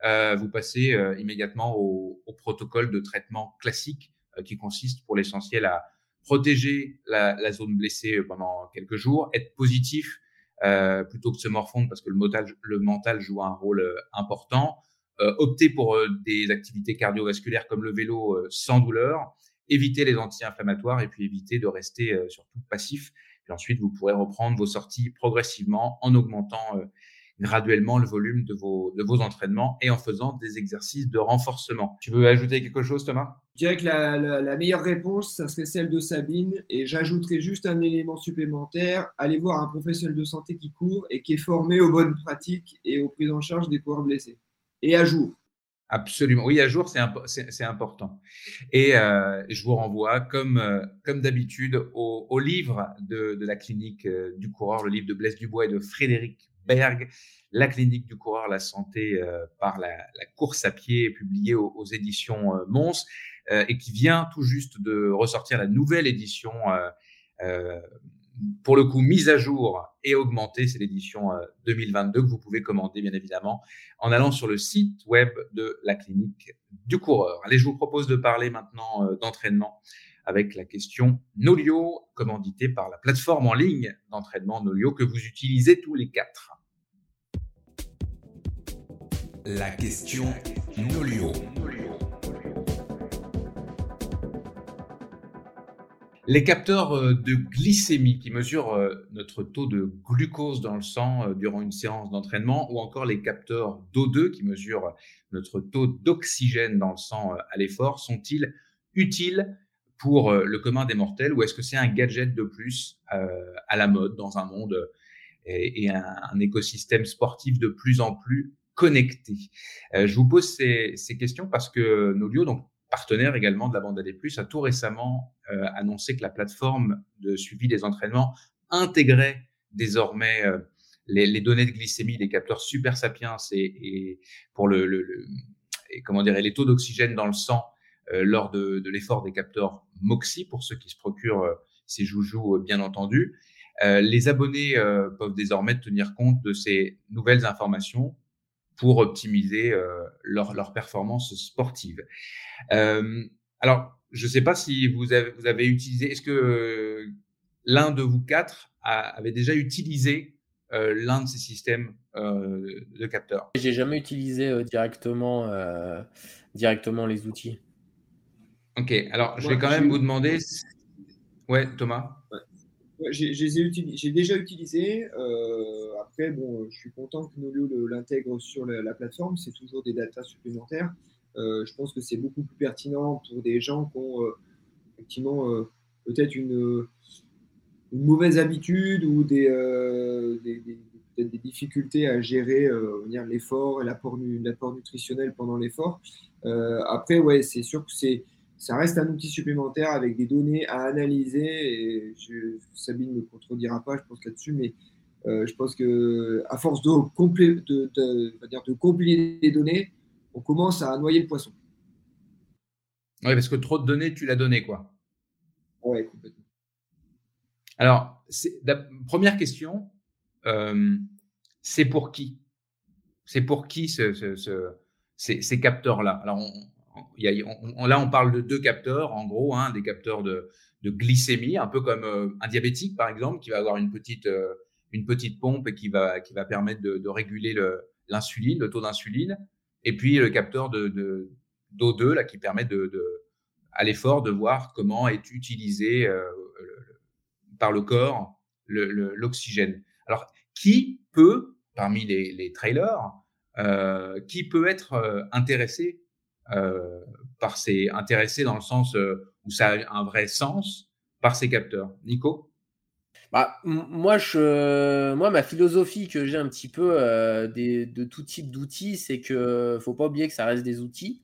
euh, vous passez euh, immédiatement au, protocole de traitement classique euh, qui consiste pour l'essentiel à protéger la, zone blessée pendant quelques jours, être positif plutôt que de se morfondre parce que le mental, joue un rôle important, opter pour des activités cardiovasculaires comme le vélo sans douleur, éviter les anti-inflammatoires et puis éviter de rester surtout passif. Et ensuite, vous pourrez reprendre vos sorties progressivement en augmentant graduellement le volume de vos, entraînements et en faisant des exercices de renforcement. Tu veux ajouter quelque chose, Thomas? Je dirais que la, meilleure réponse, ça serait celle de Sabine. Et j'ajouterais juste un élément supplémentaire. Allez voir un professionnel de santé qui court et qui est formé aux bonnes pratiques et aux prises en charge des coureurs blessés. Et à jour. Absolument. Oui, à jour, c'est imp important. Et euh, je vous renvoie, comme, euh, comme d'habitude, au, au, livre de, de la clinique euh, du coureur, le livre de Blaise Dubois et de Frédéric Berg, la clinique du coureur, la santé euh, par la, la, course à pied, publiée aux, aux éditions euh, Mons, et qui vient tout juste de ressortir la nouvelle édition, pour le coup mise à jour et augmentée, c'est l'édition 2022 que vous pouvez commander bien évidemment en allant sur le site web de la clinique du coureur. Allez, je vous propose de parler maintenant d'entraînement avec la question Nolio, commandité par la plateforme en ligne d'entraînement Nolio que vous utilisez tous les quatre. La question Nolio. Les capteurs euh, de glycémie qui mesurent euh, notre taux de glucose dans le sang euh, durant une séance d'entraînement ou encore les capteurs d'O2 qui mesurent notre taux d'oxygène dans le sang à l'effort sont-ils utiles pour le commun des mortels ou est-ce que c'est un gadget de plus à la mode dans un monde et un écosystème sportif de plus en plus connecté? Je vous pose ces, questions parce que Nolio, donc partenaire également de la bande AD+, a tout récemment euh, annoncé que la plateforme de suivi des entraînements intégrait désormais euh, les, les, données de glycémie des capteurs Super Sapiens et, et pour le, le, le comment dire les taux d'oxygène dans le sang euh, lors de, de l'effort des capteurs Moxi pour ceux qui se procurent euh, ces joujoux euh, bien entendu. les abonnés peuvent désormais tenir compte de ces nouvelles informations pour optimiser euh, leur, leur performance sportive. Euh, alors, je ne sais pas si vous avez, vous avez utilisé, est-ce que euh, l'un de vous quatre a, avait déjà utilisé euh, l'un de ces systèmes euh, de capteurs? J'ai jamais utilisé euh, directement, directement les outils. Ok, alors je vais quand même vous demander. Ouais, Thomas? J'ai déjà utilisé. Euh, après, bon, je suis content que Nolio l'intègre sur la, la plateforme. C'est toujours des datas supplémentaires. Euh, je pense que c'est beaucoup plus pertinent pour des gens qui ont euh, effectivement euh, peut-être une, mauvaise habitude ou des, euh, des, des, des difficultés à gérer euh, l'effort et l'apport nutritionnel pendant l'effort. après, ouais, c'est sûr que c'est ça reste un outil supplémentaire avec des données à analyser. Et je, Sabine ne me contredira pas, je pense là-dessus, mais euh, je pense que à force de, complé, de, de, dire de compiler des données, on commence à noyer le poisson. Oui, parce que trop de données, tu l'as donné, quoi. Oui, complètement. Alors, la première question, euh, c'est pour qui? C'est pour qui ce, ce, ce, ces, ces capteurs-là? Alors, on, il on, là, on parle de deux capteurs, en gros, hein, des capteurs de, glycémie, un peu comme euh, un diabétique, par exemple, qui va avoir une petite, euh, une petite pompe et qui va, qui va permettre de, réguler l'insuline, le, taux d'insuline. et puis le capteur de, de d'O2 là qui permet de, à l'effort de voir comment est utilisé euh, par le corps l'oxygène. Alors, qui peut, parmi les, les trailers, qui peut être intéressé par ces intéressés dans le sens euh, où ça a un vrai sens par ces capteurs. Nico? Bah, moi, je, moi, ma philosophie que j'ai un petit peu euh, des, de tout type d'outils, c'est que faut pas oublier que ça reste des outils.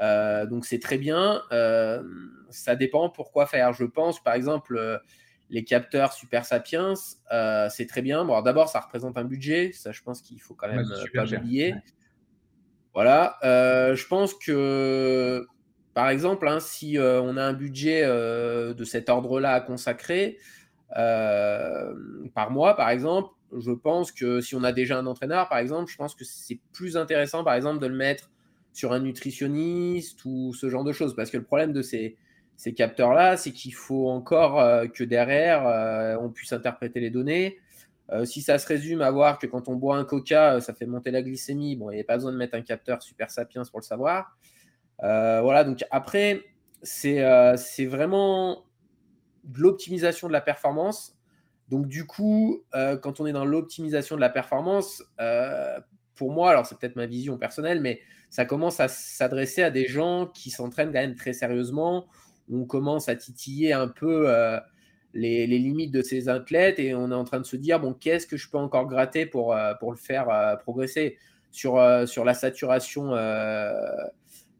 Euh, donc c'est très bien. Euh, ça dépend pourquoi faire. Je pense, par exemple, les capteurs Super Sapiens, c'est très bien. Bon, d'abord, ça représente un budget. Ça, je pense qu'il faut quand même pas oublier. Voilà. je pense que, par exemple, hein, si on a un budget de cet ordre-là à consacrer, euh, par mois, par exemple, je pense que si on a déjà un entraîneur, par exemple, je pense que c'est plus intéressant, par exemple, de le mettre sur un nutritionniste ou ce genre de choses. Parce que le problème de ces, capteurs-là, c'est qu'il faut encore euh, que derrière, euh, on puisse interpréter les données. Si ça se résume à voir que quand on boit un coca, ça fait monter la glycémie, bon, il n'y a pas besoin de mettre un capteur super sapiens pour le savoir. voilà, donc après, c'est vraiment de l'optimisation de la performance. Donc du coup, euh, quand on est dans l'optimisation de la performance, euh, pour moi, alors c'est peut-être ma vision personnelle, mais ça commence à s'adresser à des gens qui s'entraînent quand même très sérieusement. On commence à titiller un peu euh, les, limites de ces athlètes et on est en train de se dire, bon, qu'est-ce que je peux encore gratter pour, pour le faire progresser sur, sur la saturation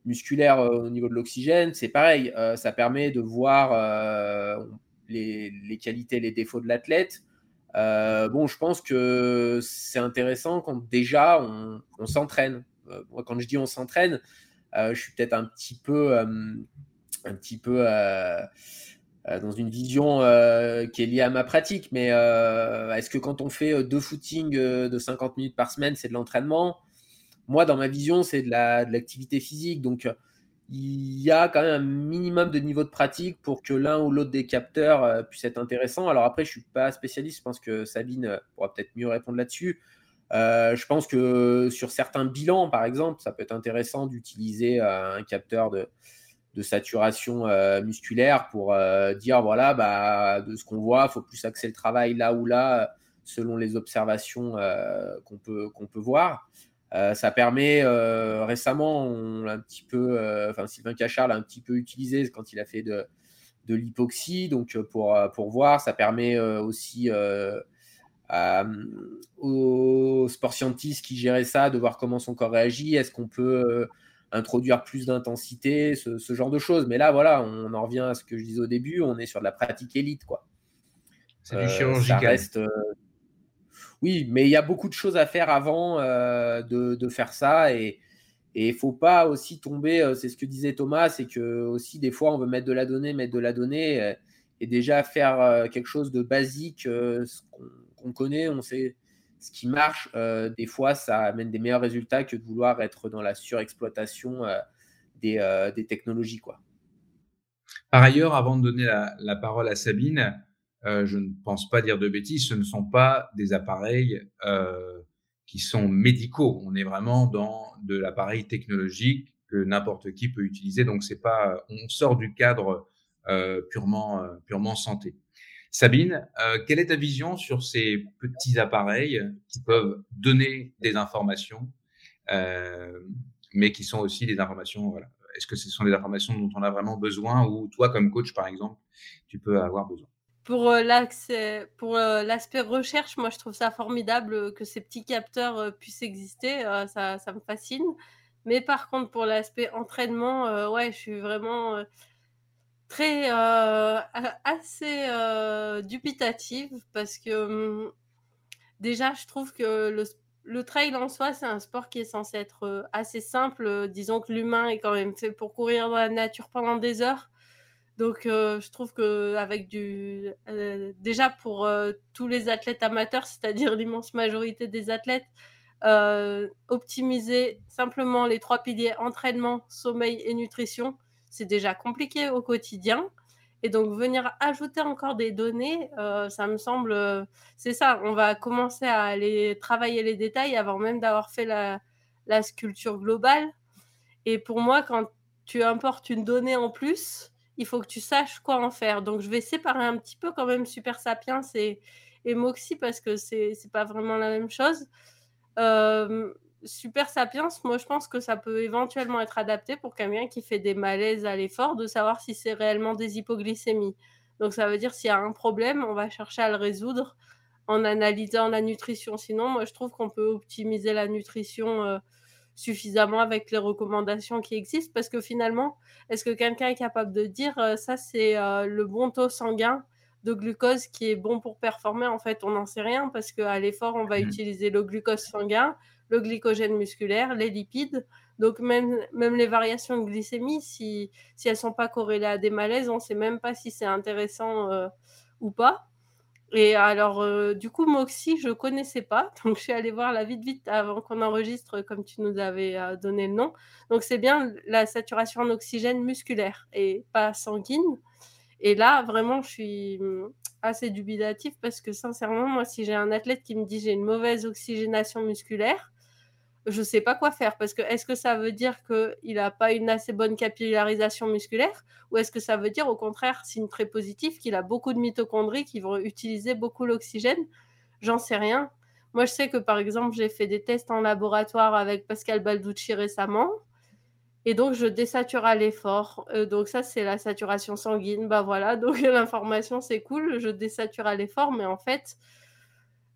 musculaire euh, au niveau de l'oxygène, c'est pareil. Euh, ça permet de voir euh, les, qualités, les défauts de l'athlète. bon, je pense que c'est intéressant quand déjà on, s'entraîne. moi, quand je dis on s'entraîne, je suis peut-être un petit peu, un petit peu dans une vision qui est liée à ma pratique. Mais est-ce que quand on fait deux footings de 50 minutes par semaine, c'est de l'entraînement? Moi, dans ma vision, c'est de l'activité physique. Donc, il y a quand même un minimum de niveau de pratique pour que l'un ou l'autre des capteurs euh, puisse être intéressant. Alors après, je suis pas spécialiste, je pense que Sabine euh, pourra peut-être mieux répondre là-dessus. Euh, je pense que sur certains bilans, par exemple, ça peut être intéressant d'utiliser un capteur de, saturation musculaire pour dire, voilà, bah, de ce qu'on voit, faut plus axer le travail là ou là, selon les observations qu'on peut, qu'on peut voir. Euh, ça permet euh, récemment, on un petit peu, euh, enfin Sylvain Cachard l'a un petit peu utilisé quand il a fait de, de l'hypoxie, donc pour, pour voir, ça permet aussi aux sport scientifiques qui géraient ça de voir comment son corps réagit. Est-ce qu'on peut introduire plus d'intensité, ce, ce, genre de choses. Mais là, voilà, on en revient à ce que je disais au début, on est sur de la pratique élite, quoi. C'est du chirurgical. Ça reste, oui, mais il y a beaucoup de choses à faire avant euh, de, faire ça et il faut pas aussi tomber, euh, c'est ce que disait Thomas, c'est que aussi des fois on veut mettre de la donnée, mettre de la donnée euh, et déjà faire quelque chose de basique, qu'on connaît, on sait ce qui marche. des fois, ça amène des meilleurs résultats que de vouloir être dans la surexploitation des, technologies. Quoi. Par ailleurs, avant de donner la parole à Sabine, euh, je ne pense pas dire de bêtises, ce ne sont pas des appareils euh, qui sont médicaux. On est vraiment dans de l'appareil technologique que n'importe qui peut utiliser. Donc c'est pas, on sort du cadre euh, purement santé. Sabine, quelle est ta vision sur ces petits appareils qui peuvent donner des informations, mais qui sont aussi des informations. Est-ce que ce sont des informations dont on a vraiment besoin ou toi, comme coach, par exemple, tu peux avoir besoin? Pour euh, l'accès, pour euh, l'aspect recherche, moi je trouve ça formidable euh, que ces petits capteurs puissent exister. ça, ça, me fascine. Mais par contre, pour l'aspect entraînement, ouais, je suis vraiment très assez dubitative parce que hum, déjà, je trouve que le, le trail en soi, c'est un sport qui est censé être assez simple. Disons que l'humain est quand même fait pour courir dans la nature pendant des heures. Donc, euh, je trouve que avec du, euh, déjà pour euh, tous les athlètes amateurs, c'est-à-dire (laughs) l'immense majorité des athlètes, optimiser simplement les trois piliers entraînement, sommeil et nutrition, c'est déjà compliqué au quotidien. Et donc venir ajouter encore des données, ça me semble, c'est ça. On va commencer à aller travailler les détails avant même d'avoir fait la, sculpture globale. Et pour moi, quand tu importes une donnée en plus, il faut que tu saches quoi en faire. Donc, je vais séparer un petit peu quand même Super Sapiens et, et Moxie parce que c'est pas vraiment la même chose. Euh, Super Sapiens, moi, je pense que ça peut éventuellement être adapté pour quelqu'un qui fait des malaises à l'effort, de savoir si c'est réellement des hypoglycémies. Donc, ça veut dire s'il y a un problème, on va chercher à le résoudre en analysant la nutrition. Sinon, moi, je trouve qu'on peut optimiser la nutrition euh, suffisamment avec les recommandations qui existent parce que finalement, est-ce que quelqu'un est capable de dire euh, ça, c'est euh, le bon taux sanguin de glucose qui est bon pour performer? En fait, on n'en sait rien parce qu'à l'effort, on va mmh. utiliser le glucose sanguin, le glycogène musculaire, les lipides. Donc, même, même les variations de glycémie, si, si elles ne sont pas corrélées à des malaises, on ne sait même pas si c'est intéressant ou pas. Et alors, euh, du coup, Moxie, je ne connaissais pas. (laughs) Donc, je suis allée voir la vite, vite avant qu'on enregistre, comme tu nous avais euh, donné le nom. Donc, c'est bien la saturation en oxygène musculaire et pas sanguine. Et là, vraiment, je suis hum, assez dubitatif parce que, sincèrement, moi, si j'ai un athlète qui me dit j'ai une mauvaise oxygénation musculaire, je ne sais pas quoi faire parce que est-ce que ça veut dire qu'il n'a pas une assez bonne capillarisation musculaire ou est-ce que ça veut dire au contraire, signe très positif, qu'il a beaucoup de mitochondries qui vont utiliser beaucoup l'oxygène? J'en sais rien. Moi, je sais que par exemple, j'ai fait des tests en laboratoire avec Pascal Balducci récemment. Et donc, je désature à l'effort. Euh, donc, ça, c'est la saturation sanguine. Bah voilà, (laughs) donc l'information, c'est cool. Je désature à l'effort, mais en fait,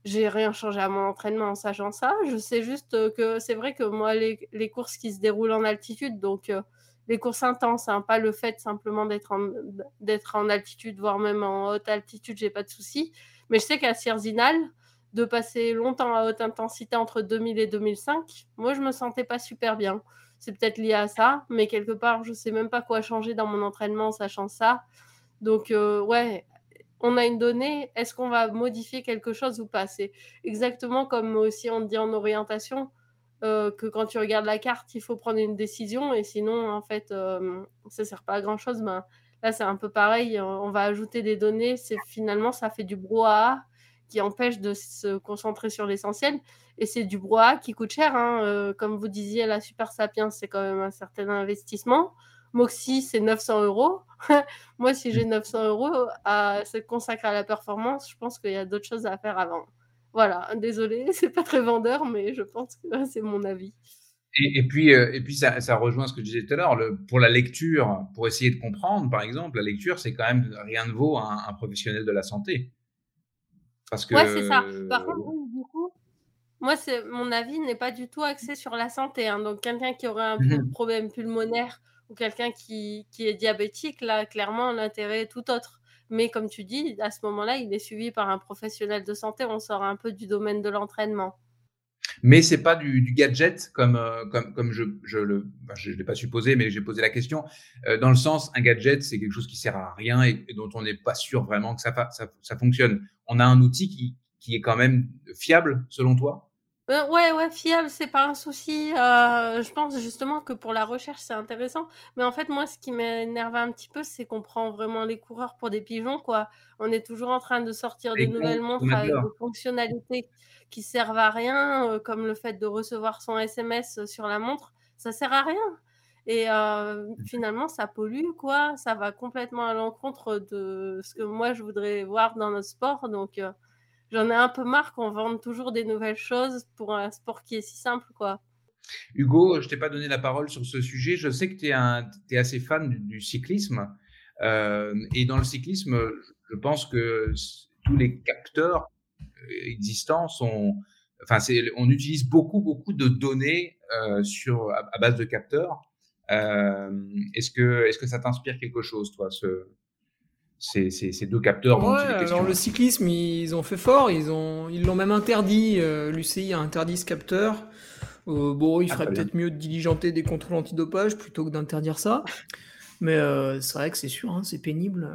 j'ai rien changé à mon entraînement en sachant ça. Je sais juste que c'est vrai que moi, les, courses qui se déroulent en altitude, donc euh, les courses intenses, hein, pas le fait simplement d'être en, en altitude, voire même en haute altitude, j'ai pas de souci. Mais je sais qu'à Sierzinal, de passer longtemps à haute intensité entre 2000 et 2005, moi, je me sentais pas super bien. C'est peut-être lié à ça, mais quelque part, je sais même pas quoi changer dans mon entraînement en sachant ça. Donc, euh, ouais, on a une donnée, est-ce qu'on va modifier quelque chose ou pas? C'est exactement comme aussi on dit en orientation, euh, que quand tu regardes la carte, il faut prendre une décision et sinon, en fait, euh, ça ne sert pas à grand-chose. Ben, là, c'est un peu pareil, on va ajouter des données, c'est finalement, ça fait du brouhaha qui empêche de se concentrer sur l'essentiel. Et c'est du brouhaha qui coûte cher. Hein. Euh, comme vous disiez, la Super Sapiens, c'est quand même un certain investissement. Moxie, c'est 900 euros. (laughs) Moi, si j'ai 900 euros à se consacrer à la performance, je pense qu'il y a d'autres choses à faire avant. Voilà, désolé, (laughs) c'est pas très vendeur, mais je pense que (laughs) c'est mon avis. Et, puis, euh, et puis ça, rejoint ce que je disais tout à l'heure. pour la lecture, pour essayer de comprendre, par exemple, la lecture, c'est quand même rien de vaut un, un professionnel de la santé. Parce que, ouais, c'est ça. Par contre, du coup, moi, mon avis n'est pas du tout axé sur la santé. Hein. Donc, quelqu'un qui aurait un mmh problème pulmonaire ou quelqu'un qui, est diabétique, là, clairement, l'intérêt est tout autre. Mais comme tu dis, à ce moment-là, il est suivi par un professionnel de santé. On sort un peu du domaine de l'entraînement. Mais c'est pas du, gadget comme, euh, je, je l'ai pas supposé, mais j'ai posé la question. Euh, dans le sens, un gadget, c'est quelque chose qui sert à rien et, dont on n'est pas sûr vraiment que ça, fonctionne. On a un outil qui est quand même fiable, selon toi? Euh, ouais, ouais, fiable, c'est pas un souci. Euh, je pense justement que pour la recherche, c'est intéressant. Mais en fait, moi, ce qui m'énerve un petit peu, c'est qu'on prend vraiment les coureurs pour des pigeons, quoi. On est toujours en train de sortir de nouvelles montres avec des fonctionnalités qui servent à rien, euh, comme le fait de recevoir son SMS sur la montre. Ça sert à rien. Et mmh. finalement, ça pollue, quoi. Ça va complètement à l'encontre de ce que moi, je voudrais voir dans notre sport. Donc, j'en ai un peu marre qu'on vende toujours des nouvelles choses pour un sport qui est si simple, quoi. Hugo, je t'ai pas donné la parole sur ce sujet. Je sais que tu es, assez fan du, cyclisme. Euh, et dans le cyclisme, je pense que tous les capteurs existants sont. On utilise beaucoup, beaucoup de données euh, sur, à, base de capteurs. Euh, est-ce que, est -ce que ça t'inspire quelque chose, toi, ce, ces, deux capteurs. Ouais, alors le cyclisme, ils ont fait fort, ils ont, ils l'ont même interdit. Euh, L'UCI a interdit ce capteur. Euh, bon, il ah, ferait peut-être mieux de diligenter des contrôles antidopage plutôt que d'interdire ça. Mais euh, c'est vrai que c'est sûr, hein, c'est pénible.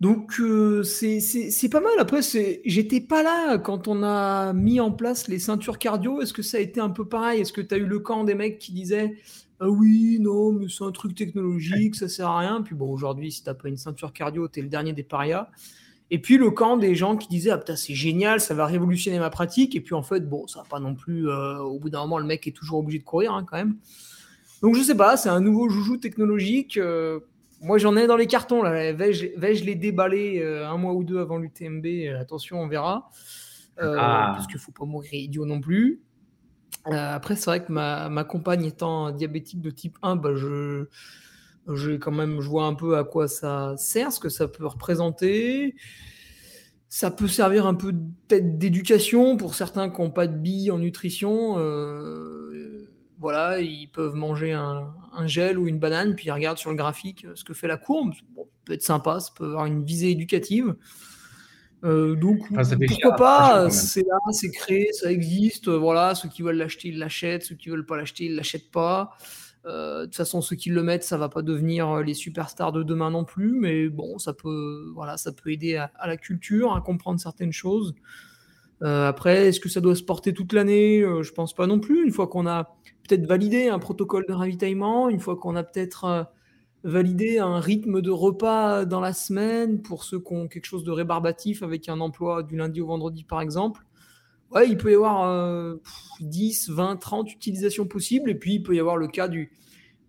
Donc c'est pas mal. Après, j'étais pas là quand on a mis en place les ceintures cardio. Est-ce que ça a été un peu pareil? Est-ce que tu as eu le camp des mecs qui disaient ah oui, non, mais c'est un truc technologique, ça sert à rien. Puis bon, aujourd'hui, si t'as pas une ceinture cardio, t'es le dernier des parias. Et puis le camp des gens qui disaient ah putain c'est génial, ça va révolutionner ma pratique. Et puis en fait bon ça va pas non plus. euh, au bout d'un moment le mec est toujours obligé de courir hein, quand même. Donc je sais pas, c'est un nouveau joujou technologique. euh, moi j'en ai dans les cartons là. Vais-je vais-je les déballer euh, un mois ou deux avant l'UTMB Attention on verra. Ah. Parce qu'il faut pas mourir idiot non plus. Euh, après c'est vrai que ma, ma compagne étant diabétique de type 1, bah, je je quand même je vois un peu à quoi ça sert, ce que ça peut représenter. Ça peut servir un peu peut-être d'éducation pour certains qui n'ont pas de billes en nutrition. euh, voilà, ils peuvent manger un, gel ou une banane, puis ils regardent sur le graphique ce que fait la courbe. Ça peut être sympa, ça peut avoir une visée éducative. Euh, donc, Enfin, pourquoi cher, pas. C'est là, c'est créé, ça existe. euh, Voilà, ceux qui veulent l'acheter, ils l'achètent. Ceux qui veulent pas l'acheter, ils l'achètent pas. Euh, de toute façon, ceux qui le mettent, ça va pas devenir les superstars de demain non plus, mais bon, ça peut, voilà, ça peut aider à, à la culture, à comprendre certaines choses. Euh, après, est-ce que ça doit se porter toute l'année? Je pense pas non plus. Une fois qu'on a peut-être validé un protocole de ravitaillement, une fois qu'on a peut-être validé un rythme de repas dans la semaine pour ceux qui ont quelque chose de rébarbatif avec un emploi du lundi au vendredi, par exemple. Ouais, il peut y avoir euh, pff, 10, 20, 30 utilisations possibles. Et puis, il peut y avoir le cas du,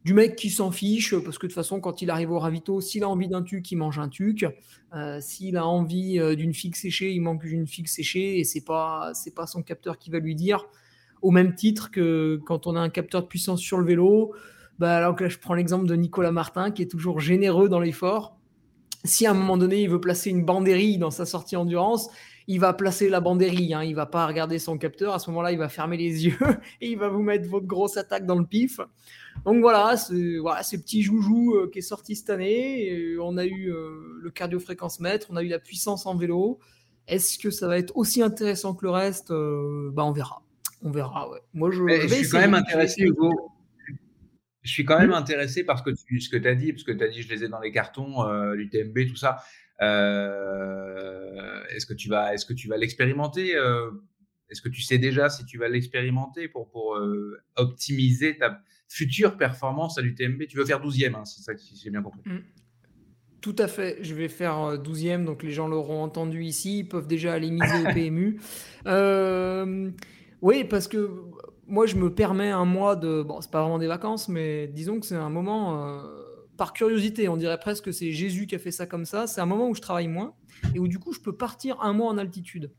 mec qui s'en fiche, parce que de toute façon, quand il arrive au ravito, s'il a envie d'un tuc, il mange un tuc. Euh, s'il a envie euh, d'une figue séchée, il manque d'une figue séchée. Et c'est pas, c'est pas son capteur qui va lui dire. Au même titre que quand on a un capteur de puissance sur le vélo, bah, alors que là, je prends l'exemple de Nicolas Martin, qui est toujours généreux dans l'effort. Si à un moment donné, il veut placer une bandérie dans sa sortie endurance, il va placer la bandérie. Hein, il va pas regarder son capteur. À ce moment-là, il va fermer les yeux (laughs) et il va vous mettre votre grosse attaque dans le pif. Donc voilà, c'est voilà, ces petits joujoux euh, qui est sorti cette année. Et on a eu euh, le cardio-fréquence mètre, on a eu la puissance en vélo. Est-ce que ça va être aussi intéressant que le reste? Euh, bah, On verra. On verra, ouais. Moi, je, je suis quand même intéressé. Hugo. Je suis quand même intéressé par ce que tu ce que as dit, parce que tu as dit je les ai dans les cartons, euh, l'UTMB, tout ça. Euh, est-ce que tu vas, est-ce que tu vas l'expérimenter euh, Est-ce que tu sais déjà si tu vas l'expérimenter pour, pour optimiser ta future performance à l'UTMB Tu veux faire 12e, hein, si, ça, si j'ai bien compris. Tout à fait, je vais faire euh, 12e, donc les gens l'auront entendu ici, ils peuvent déjà aller miser au PMU. (laughs) Euh, oui, parce que moi je me permets un mois de... Bon, c'est pas vraiment des vacances, mais disons que c'est un moment, euh, par curiosité, on dirait presque que c'est Jésus qui a fait ça comme ça, c'est un moment où je travaille moins et où du coup je peux partir un mois en altitude.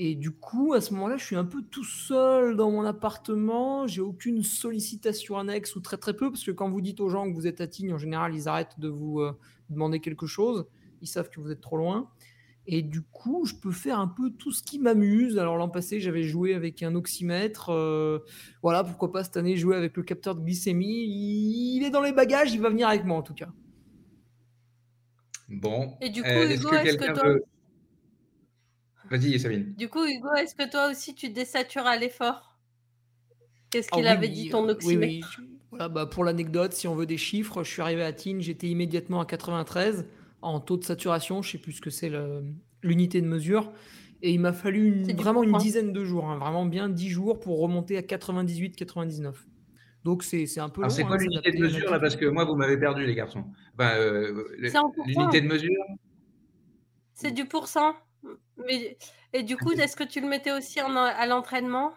Et du coup, à ce moment-là, je suis un peu tout seul dans mon appartement. J'ai aucune sollicitation annexe ou très très peu, parce que quand vous dites aux gens que vous êtes à Tignes, en général, ils arrêtent de vous euh, demander quelque chose. Ils savent que vous êtes trop loin. Et du coup, je peux faire un peu tout ce qui m'amuse. Alors l'an passé, j'avais joué avec un oxymètre. euh, voilà, pourquoi pas cette année jouer avec le capteur de glycémie. Il est dans les bagages, il va venir avec moi en tout cas. Bon. Et du coup, Euh, est-ce Hugo, que est-ce que toi- veut. Vas-y, Sabine. Du coup, Hugo, est-ce que toi aussi tu te désatures à l'effort? Qu'est-ce Ah qu'il oui, avait oui, dit ton oui, oxymètre? Oui, Voilà, bah, pour l'anecdote, si on veut des chiffres, je suis arrivé à Tignes, j'étais immédiatement à 93 en taux de saturation, je sais plus ce que c'est l'unité de mesure. Et il m'a fallu une- vraiment une point. dizaine de jours, hein, vraiment bien 10 jours pour remonter à 98-99. Donc c'est c'est un peu c'est hein, quoi l'unité de mesure là Parce que moi, vous m'avez perdu, les garçons. Enfin, euh, le- C'est en pourcent. l'unité de mesure C'est du pourcent. Mais... Et du coup, est-ce que tu le mettais aussi en- à l'entraînement?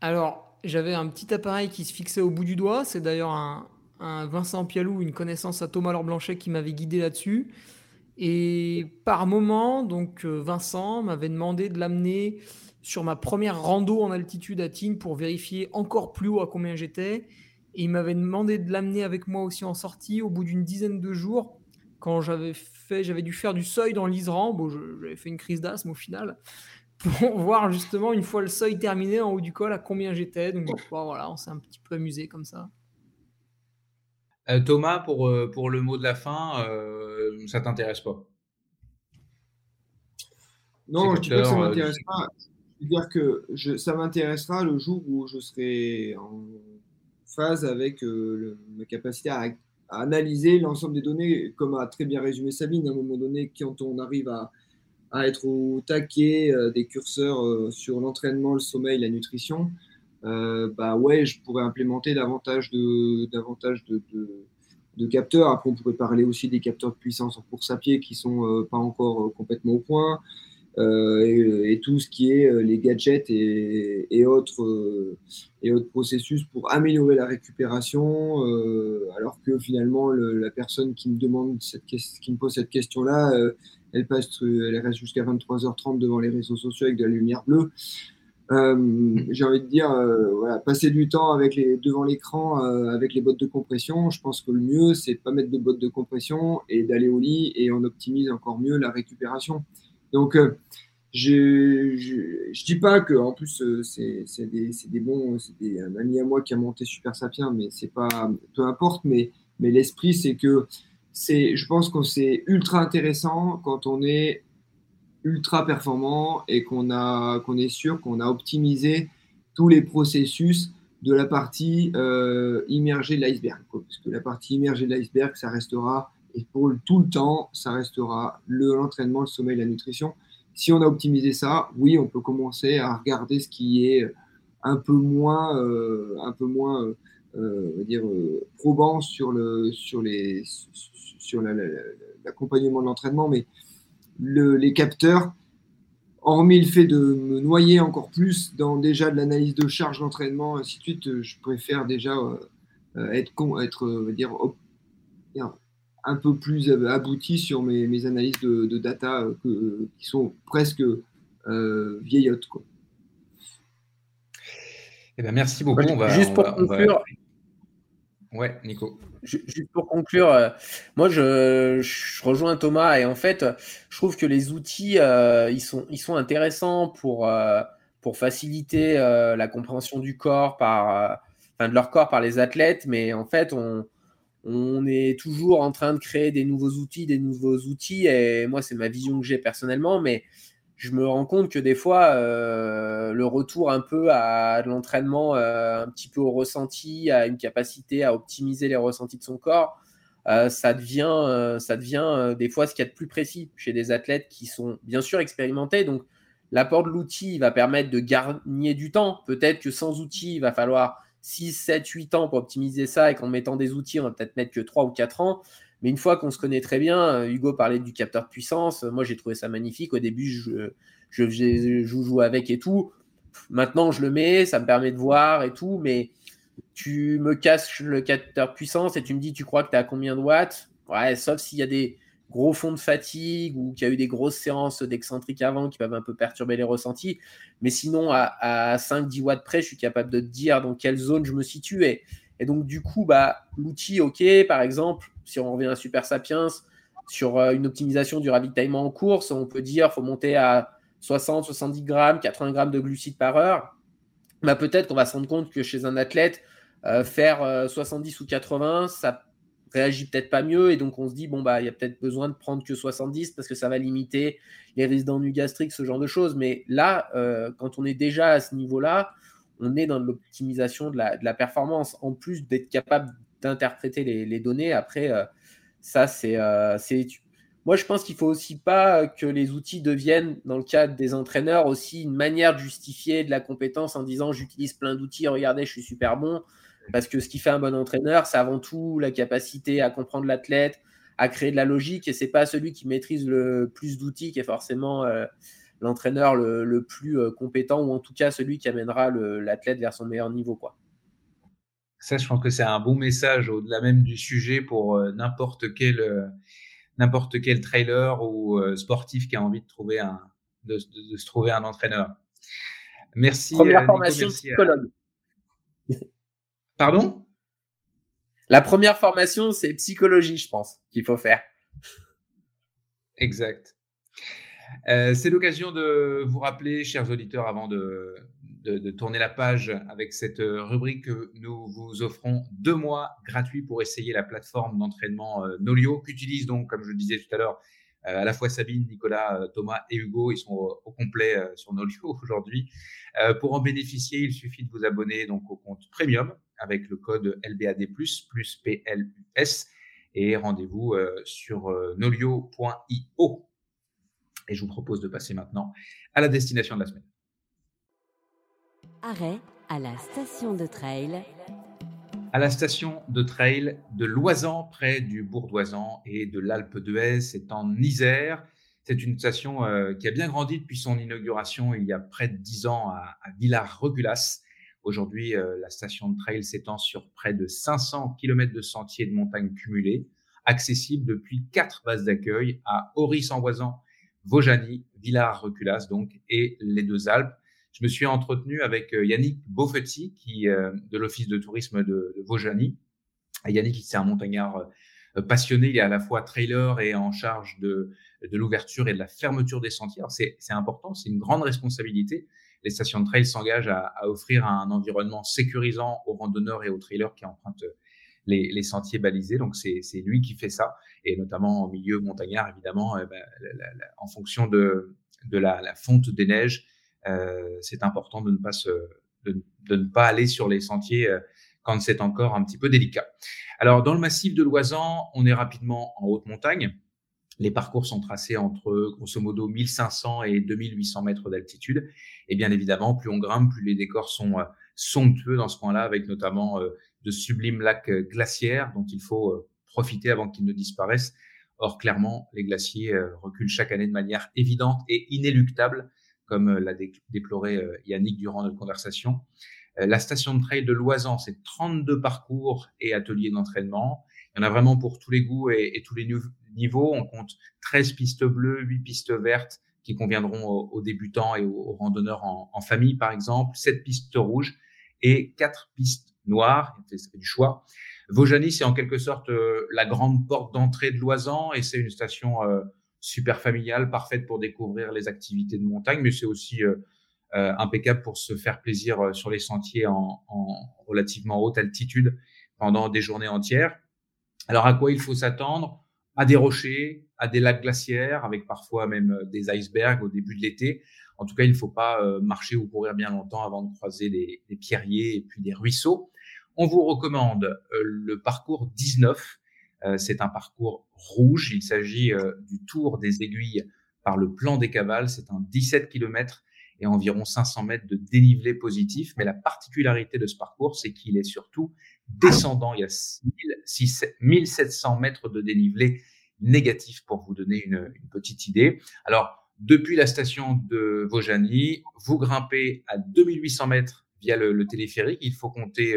Alors, j'avais un petit appareil qui se fixait au bout du doigt. C'est d'ailleurs un, Vincent Pialou, une connaissance à Thomas Laure Blanchet qui m'avait guidé là-dessus. Et par moment, donc euh, Vincent m'avait demandé de l'amener sur ma première rando en altitude à Tignes pour vérifier encore plus haut à combien j'étais. Et il m'avait demandé de l'amener avec moi aussi en sortie au bout d'une dizaine de jours. Quand j'avais fait, j'avais dû faire du seuil dans l'Isran. Bon, j'avais fait une crise d'asthme au final pour (laughs) voir justement une fois le seuil terminé en haut du col à combien j'étais. Donc voilà, on s'est un petit peu amusé comme ça. Euh, Thomas, pour, euh, pour le mot de la fin, euh, ça t'intéresse pas? Non, je dis pas que ça m'intéresse pas. Je veux dire que je, ça m'intéressera le jour où je serai en phase avec le- ma capacité à, à analyser l'ensemble des données, comme a très bien résumé Sabine, à un moment donné, quand on arrive à, à être au taquet des curseurs sur l'entraînement, le sommeil, la nutrition, euh, bah ouais, je pourrais implémenter davantage de, capteurs. Après, on pourrait parler aussi des capteurs de puissance en course à pied qui sont pas encore complètement au point. et, tout ce qui est les gadgets et, autres, processus pour améliorer la récupération, alors que finalement la personne qui me pose cette question-là, elle reste jusqu'à 23h30 devant les réseaux sociaux avec de la lumière bleue. Euh, j'ai envie de dire, euh, passer du temps devant l'écran euh, avec les bottes de compression. Je pense que le mieux, c'est de pas mettre de bottes de compression et d'aller au lit et on optimise encore mieux la récupération. Donc, je, je, dis pas que en plus c'est des, bons, c'est un ami à moi qui a monté Super Sapiens, mais c'est pas, peu importe. Mais, l'esprit, c'est que je pense que c'est ultra intéressant quand on est ultra performant et qu'on a qu'on est sûr qu'on a optimisé tous les processus de la partie euh, immergée de l'iceberg. Parce que la partie immergée de l'iceberg, ça restera, et pour tout le temps, ça restera l'entraînement, le, sommeil, la nutrition. Si on a optimisé ça, oui, on peut commencer à regarder ce qui est un peu moins, euh, un peu moins euh, dire, probant sur, le, sur, sur l'accompagnement de l'entraînement, mais les capteurs, hormis le fait de me noyer encore plus dans déjà de l'analyse de charge d'entraînement, ainsi de suite, euh, je préfère déjà euh, euh, être, être dire, un peu plus abouti sur mes, analyses de, data qui sont presque vieillottes. Quoi. Eh ben, merci beaucoup. Juste pour conclure, Ouais, Nico. Juste pour conclure, euh, moi je, rejoins Thomas et en fait, je trouve que les outils euh, ils, sont, ils sont intéressants pour, euh, pour faciliter la compréhension du corps par, de leur corps par les athlètes, mais en fait, on, on est toujours en train de créer des nouveaux outils, des nouveaux outils et moi c'est ma vision que j'ai personnellement, mais je me rends compte que des fois, euh, le retour un peu à l'entraînement, euh, un petit peu au ressenti, à une capacité à optimiser les ressentis de son corps, euh, ça devient, ça devient des fois ce qu'il y a de plus précis chez des athlètes qui sont bien sûr expérimentés. Donc, l'apport de l'outil va permettre de gagner du temps. Peut-être que sans outils, il va falloir 6, 7, 8 ans pour optimiser ça et qu'en mettant des outils, on va peut-être mettre que 3 ou 4 ans. Mais une fois qu'on se connaît très bien, euh, Hugo parlait du capteur de puissance. Moi, j'ai trouvé ça magnifique. Au début, je, joue avec et tout. Maintenant, je le mets, ça me permet de voir et tout. Mais tu me casses le capteur de puissance et tu me dis, tu crois que tu as combien de watts? Ouais, sauf s'il y a des gros fonds de fatigue ou qu'il y a eu des grosses séances d'excentrique avant qui peuvent un peu perturber les ressentis. Mais sinon, à, à 5-10 watts près, je suis capable de te dire dans quelle zone je me situe. Et, donc, du coup, bah, l'outil, OK, par exemple, si on revient à Super Sapiens, sur euh, une optimisation du ravitaillement en course, on peut dire qu'il faut monter à 60, 70 grammes, 80 grammes de glucides par heure. Bah, peut-être qu'on va se rendre compte que chez un athlète, euh, faire 70 euh, ou 80, ça réagit peut-être pas mieux. Et donc, on se dit, bon, bah, il y a peut-être besoin de prendre que 70 parce que ça va limiter les risques d'ennui gastrique, ce genre de choses. Mais là, quand on est déjà à ce niveau-là, on est dans l'optimisation de la, performance, en plus d'être capable d'interpréter les, données. Après, euh, ça, euh, c'est. Moi, je pense qu'il faut aussi pas que les outils deviennent, dans le cadre des entraîneurs, aussi une manière de justifier de la compétence en disant j'utilise plein d'outils, regardez, je suis super bon. Parce que ce qui fait un bon entraîneur, c'est avant tout la capacité à comprendre l'athlète, à créer de la logique. Et c'est pas celui qui maîtrise le plus d'outils qui est forcément euh, l'entraîneur le, plus euh, compétent ou en tout cas celui qui amènera l'athlète vers son meilleur niveau. Quoi. Ça, je pense que c'est un bon message au-delà même du sujet pour euh, n'importe quel, euh, n'importe quel trailer ou sportif qui a envie de, trouver un, de, se trouver un entraîneur. Merci. Première formation psychologue. (laughs) Pardon? La première formation, c'est psychologie, je pense, qu'il faut faire. Exact. Euh, c'est l'occasion de vous rappeler, chers auditeurs, avant de, tourner la page avec cette euh, rubrique que nous vous offrons deux mois gratuits pour essayer la plateforme d'entraînement euh, Nolio, qu'utilisent donc, comme je le disais tout à l'heure, à la fois Sabine, Nicolas, Thomas et Hugo. Ils sont au, complet sur Nolio (laughs) aujourd'hui. pour en bénéficier, il suffit de vous abonner donc au compte premium avec le code LBAD+, plus PLUS, et rendez-vous sur nolio.io. Et je vous propose de passer maintenant à la destination de la semaine. Arrêt à la station de trail. à la station de trail de Loisan, près du bourg d'Oisan et de l'Alpe d'Huez, c'est en Isère. C'est une station euh, qui a bien grandi depuis son inauguration il y a près de dix ans à, Villars-Regulas. Aujourd'hui, euh, la station de trail s'étend sur près de 500 km de sentiers de montagne cumulés, accessible depuis quatre bases d'accueil à Oris-en-Voisan, Vaujany, Villars-Reculas donc, et les deux Alpes. Je me suis entretenu avec euh, Yannick Beaufetti, qui, de l'Office de tourisme de, de Vaujany. Yannick, c'est un montagnard passionné, il est à la fois trailer et en charge de, de l'ouverture et de la fermeture des sentiers. C'est important, c'est une grande responsabilité. Les stations de trail s'engagent à, offrir un environnement sécurisant aux randonneurs et aux trailers qui empruntent les, sentiers balisés. Donc c'est lui qui fait ça, et notamment en milieu montagnard, évidemment, euh, bah, en fonction de, de la, fonte des neiges, euh, c'est important de ne pas se, de, ne pas aller sur les sentiers euh, quand c'est encore un petit peu délicat. Alors dans le massif de l'Oisan, on est rapidement en haute montagne. Les parcours sont tracés entre grosso modo 1500 et 2800 mètres d'altitude. Et bien évidemment, plus on grimpe, plus les décors sont euh, somptueux dans ce coin-là, avec notamment euh, de sublimes lacs euh, glaciaires dont il faut profiter avant qu'ils ne disparaissent. Or, clairement, les glaciers reculent chaque année de manière évidente et inéluctable, comme l'a déploré Yannick durant notre conversation. La station de trail de Loisan, c'est 32 parcours et ateliers d'entraînement. Il y en a vraiment pour tous les goûts et, tous les niveaux. On compte 13 pistes bleues, 8 pistes vertes qui conviendront aux, débutants et aux, randonneurs en, famille, par exemple, 7 pistes rouges et 4 pistes noires. Ça fait du choix. Vaujany, c'est en quelque sorte euh, la grande porte d'entrée de Loisan et c'est une station euh, super familiale, parfaite pour découvrir les activités de montagne, mais c'est aussi euh, impeccable pour se faire plaisir sur les sentiers en, en relativement haute altitude pendant des journées entières. Alors à quoi il faut s'attendre? À des rochers, à des lacs glaciaires, avec parfois même des icebergs au début de l'été. En tout cas, il ne faut pas marcher ou courir bien longtemps avant de croiser des, pierriers et puis des ruisseaux. On vous recommande euh, le parcours 19. C'est un parcours rouge. Il s'agit du tour des aiguilles par le plan des cavales. C'est un 17 km et environ 500 mètres de dénivelé positif. Mais la particularité de ce parcours, c'est qu'il est surtout descendant. Il y a 1700 mètres de dénivelé négatif pour vous donner une, petite idée. Alors, depuis la station de Vaujany, vous grimpez à 2800 mètres via le, téléphérique. Il faut compter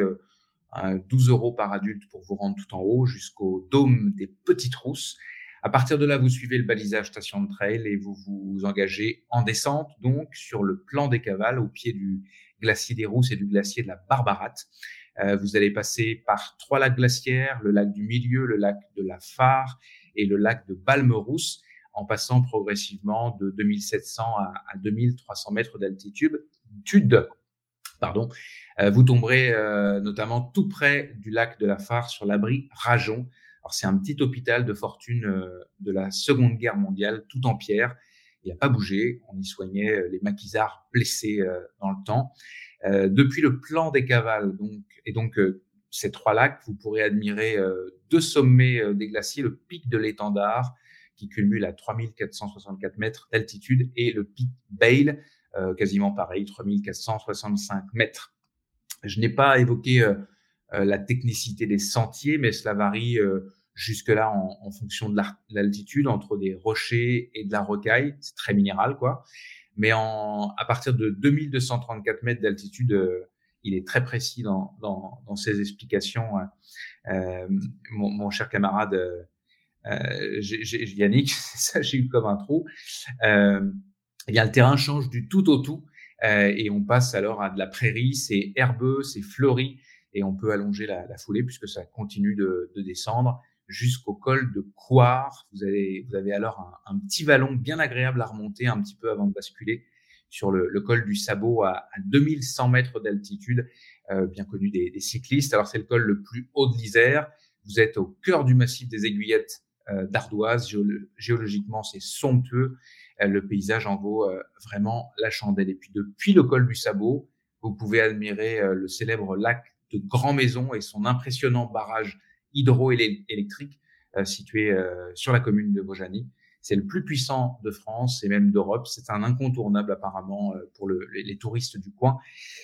12 euh, euros par adulte pour vous rendre tout en haut jusqu'au dôme des Petites Rousses. À partir de là, vous suivez le balisage station de trail et vous vous engagez en descente, donc sur le plan des cavales au pied du glacier des Rousses et du glacier de la Barbarate. Euh, vous allez passer par trois lacs glaciaires, le lac du milieu, le lac de la Phare et le lac de Balmerousse, en passant progressivement de 2700 à, 2300 mètres d'altitude. Pardon. Euh, vous tomberez euh, notamment tout près du lac de la Phare sur l'abri Rajon. C'est un petit hôpital de fortune de la Seconde Guerre mondiale, tout en pierre. Il n'a pas bougé. On y soignait les maquisards blessés dans le temps. Euh, depuis le plan des cavales, donc, et donc euh, ces trois lacs, vous pourrez admirer euh, deux sommets des glaciers, le pic de l'étendard, qui cumule à 3464 mètres d'altitude, et le pic Bale, quasiment pareil, 3465 mètres. Je n'ai pas évoqué la technicité des sentiers, mais cela varie jusque-là en, fonction de l'altitude, entre des rochers et de la rocaille. C'est très minéral, quoi. Mais à partir de 2234 mètres d'altitude, euh, il est très précis dans, ses explications. Euh, mon, cher camarade euh, euh Yannick, (laughs) ça j'ai eu comme un trou. Eh bien, le terrain change du tout au tout euh, et on passe alors à de la prairie, c'est herbeux, c'est fleuri et on peut allonger la, la foulée puisque ça continue de, de descendre jusqu'au col de Coire. Vous avez, vous avez alors un, petit vallon bien agréable à remonter un petit peu avant de basculer sur le, col du Sabot à, 2100 mètres d'altitude, euh, bien connu des, cyclistes. Alors c'est le col le plus haut de l'Isère. Vous êtes au cœur du massif des Aiguillettes euh, d'Ardoise. géologiquement, c'est somptueux. Euh, le paysage en vaut vraiment la chandelle. Et puis depuis le col du Sabot, vous pouvez admirer le célèbre lac de Grand Maison et son impressionnant barrage hydroélectrique euh, situé euh, sur la commune de Vaujany. C'est le plus puissant de France et même d'Europe. C'est un incontournable apparemment euh, pour le, les, touristes du coin.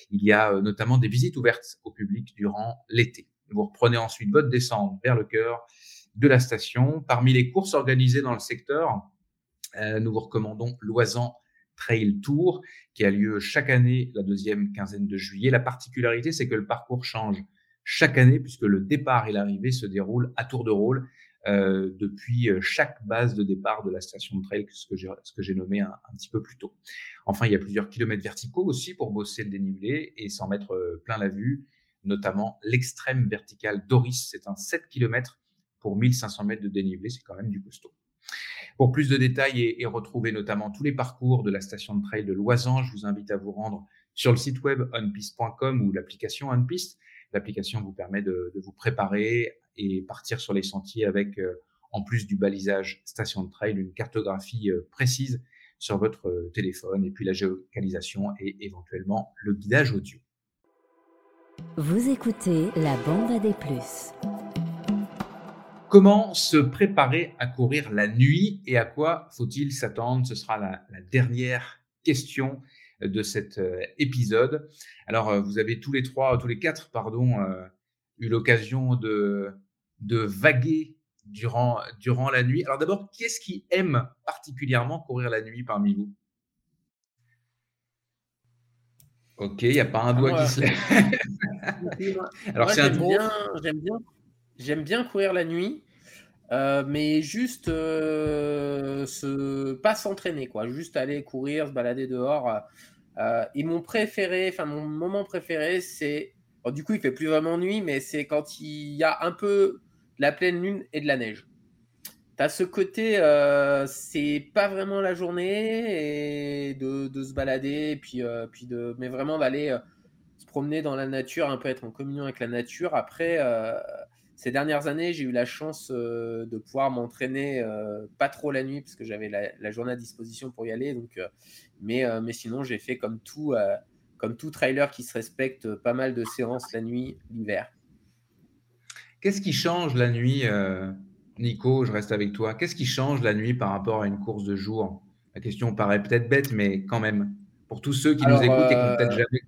Il y a notamment des visites ouvertes au public durant l'été. Vous reprenez ensuite votre descente vers le cœur de la station. Parmi les courses organisées dans le secteur, euh, nous vous recommandons l'Oisan Trail Tour qui a lieu chaque année la deuxième quinzaine de juillet. La particularité, c'est que le parcours change chaque année puisque le départ et l'arrivée se déroulent à tour de rôle euh, depuis euh, chaque base de départ de la station de trail, ce que j'ai, nommé un, petit peu plus tôt. Enfin, il y a plusieurs kilomètres verticaux aussi pour bosser le dénivelé et s'en mettre euh, plein la vue, notamment l'extrême vertical Doris. C'est un 7 km pour 1500 mètres de dénivelé, c'est quand même du costaud. Pour plus de détails et, et, retrouver notamment tous les parcours de la station de trail de Loisan, je vous invite à vous rendre sur le site web onpiste.com ou l'application Onpiste. L'application vous permet de, vous préparer et partir sur les sentiers avec, euh, en plus du balisage station de trail, une cartographie euh, précise sur votre euh, téléphone et puis la géolocalisation et éventuellement le guidage audio. Vous écoutez la bande des plus. Comment se préparer à courir la nuit et à quoi faut-il s'attendre? Ce sera la, la, dernière question de cet épisode. Alors, vous avez tous les trois, tous les quatre, pardon, eu l'occasion de, de vaguer durant, durant la nuit. Alors d'abord, qui est-ce qui aime particulièrement courir la nuit parmi vous? Ok, il n'y a pas un doigt qui se (laughs) lève. Alors c'est j'aime bien, j'aime bien, j'aime bien courir la nuit, euh, mais juste euh, pas s'entraîner, quoi. Juste aller courir, se balader dehors. Euh, et mon préféré, enfin mon moment préféré, c'est du coup, il fait plus vraiment nuit, mais c'est quand il y a un peu de la pleine lune et de la neige. Tu as ce côté, euh, c'est pas vraiment la journée et de, se balader, puis, euh, puis de, mais vraiment d'aller euh, se promener dans la nature, un peu être en communion avec la nature. Après, ces dernières années, j'ai eu la chance de pouvoir m'entraîner pas trop la nuit parce que j'avais la, journée à disposition pour y aller. Donc, mais, mais sinon, j'ai fait comme tout comme tout trailer qui se respecte, pas mal de séances la nuit, l'hiver. Qu'est-ce qui change la nuit, euh, Nico? Je reste avec toi. Qu'est-ce qui change la nuit par rapport à une course de jour? La question paraît peut-être bête, mais quand même, pour tous ceux qui nous écoutent et qui n'ont peut-être euh, jamais.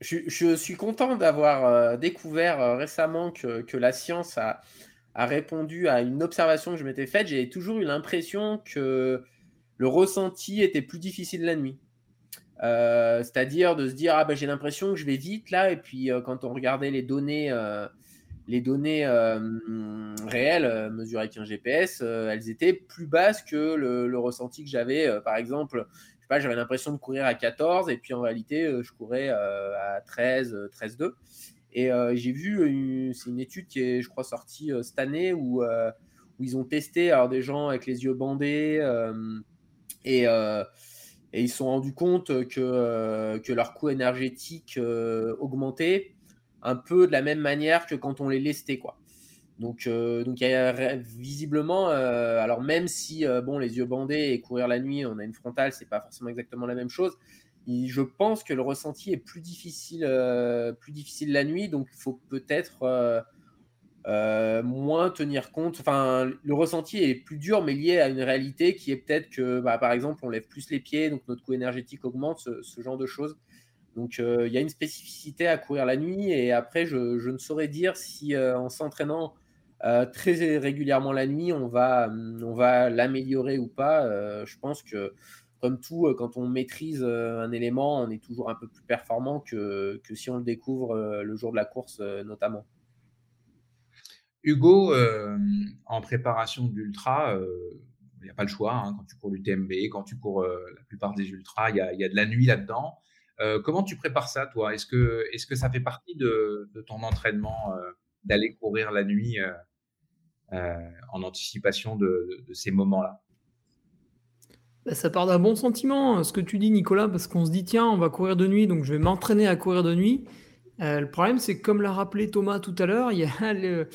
Je, suis content d'avoir euh, découvert récemment que, la science a, répondu à une observation que je m'étais faite. J'ai toujours eu l'impression que le ressenti était plus difficile la nuit. Euh, c'est-à-dire de se dire ah ben j'ai l'impression que je vais vite là et puis euh, quand on regardait les données euh, les données réelles mesurées avec un GPS elles étaient plus basses que le, ressenti que j'avais par exemple j'avais l'impression de courir à 14 et puis en réalité je courais à 13 13 2 et j'ai vu c'est une étude qui est je crois sortie cette année où où ils ont testé alors des gens avec les yeux bandés et et ils se sont rendus compte que, euh, que leur coût énergétique euh, augmentait un peu de la même manière que quand on les lestait. Quoi. Donc, euh, donc visiblement, alors même si bon, les yeux bandés et courir la nuit, on a une frontale, c'est pas forcément exactement la même chose. je pense que le ressenti est plus difficile, plus difficile la nuit, donc il faut peut-être euh, moins tenir compte. Enfin, le ressenti est plus dur, mais lié à une réalité qui est peut-être que, bah, par exemple, on lève plus les pieds, donc notre coût énergétique augmente, ce, genre de choses. Donc, euh, il y a une spécificité à courir la nuit. Et après, je, ne saurais dire si euh, en s'entraînant très régulièrement la nuit, on va, on va l'améliorer ou pas. je pense que, comme tout, quand on maîtrise un élément, on est toujours un peu plus performant que, que si on le découvre le jour de la course, notamment. Hugo, euh, en préparation d'ultra, euh, il n'y a pas le choix. Hein, quand tu cours l'UTMB, quand tu cours euh, la plupart des ultras, il y a, de la nuit là-dedans. comment tu prépares ça, toi? Est-ce que, est que ça fait partie de, ton entraînement d'aller courir la nuit en anticipation de, ces moments-là bah, ça part d'un bon sentiment, hein, ce que tu dis, Nicolas, parce qu'on se dit, tiens, on va courir de nuit, donc je vais m'entraîner à courir de nuit. le problème, c'est comme l'a rappelé Thomas tout à l'heure, il y a le,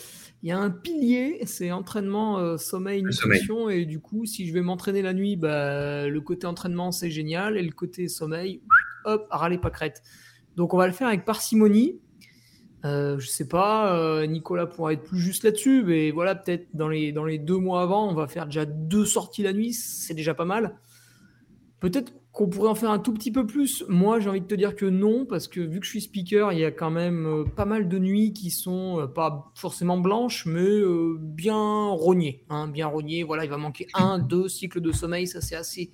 il y a un pilier, c'est entraînement, euh, sommeil, nutrition. Et du coup, si je vais m'entraîner la nuit, bah, le côté entraînement, c'est génial. Et le côté sommeil, hop, râler pas crête. Donc, on va le faire avec parcimonie. Euh, je sais pas, euh, Nicolas pourra être plus juste là-dessus, mais voilà, peut-être dans les, dans les deux mois avant, on va faire déjà deux sorties la nuit, c'est déjà pas mal. Peut-être qu'on pourrait en faire un tout petit peu plus. Moi, j'ai envie de te dire que non, parce que vu que je suis speaker, il y a quand même euh, pas mal de nuits qui sont euh, pas forcément blanches, mais bien rognées. hein, bien rognées. Voilà, il va manquer un, deux cycles de sommeil, ça c'est assez,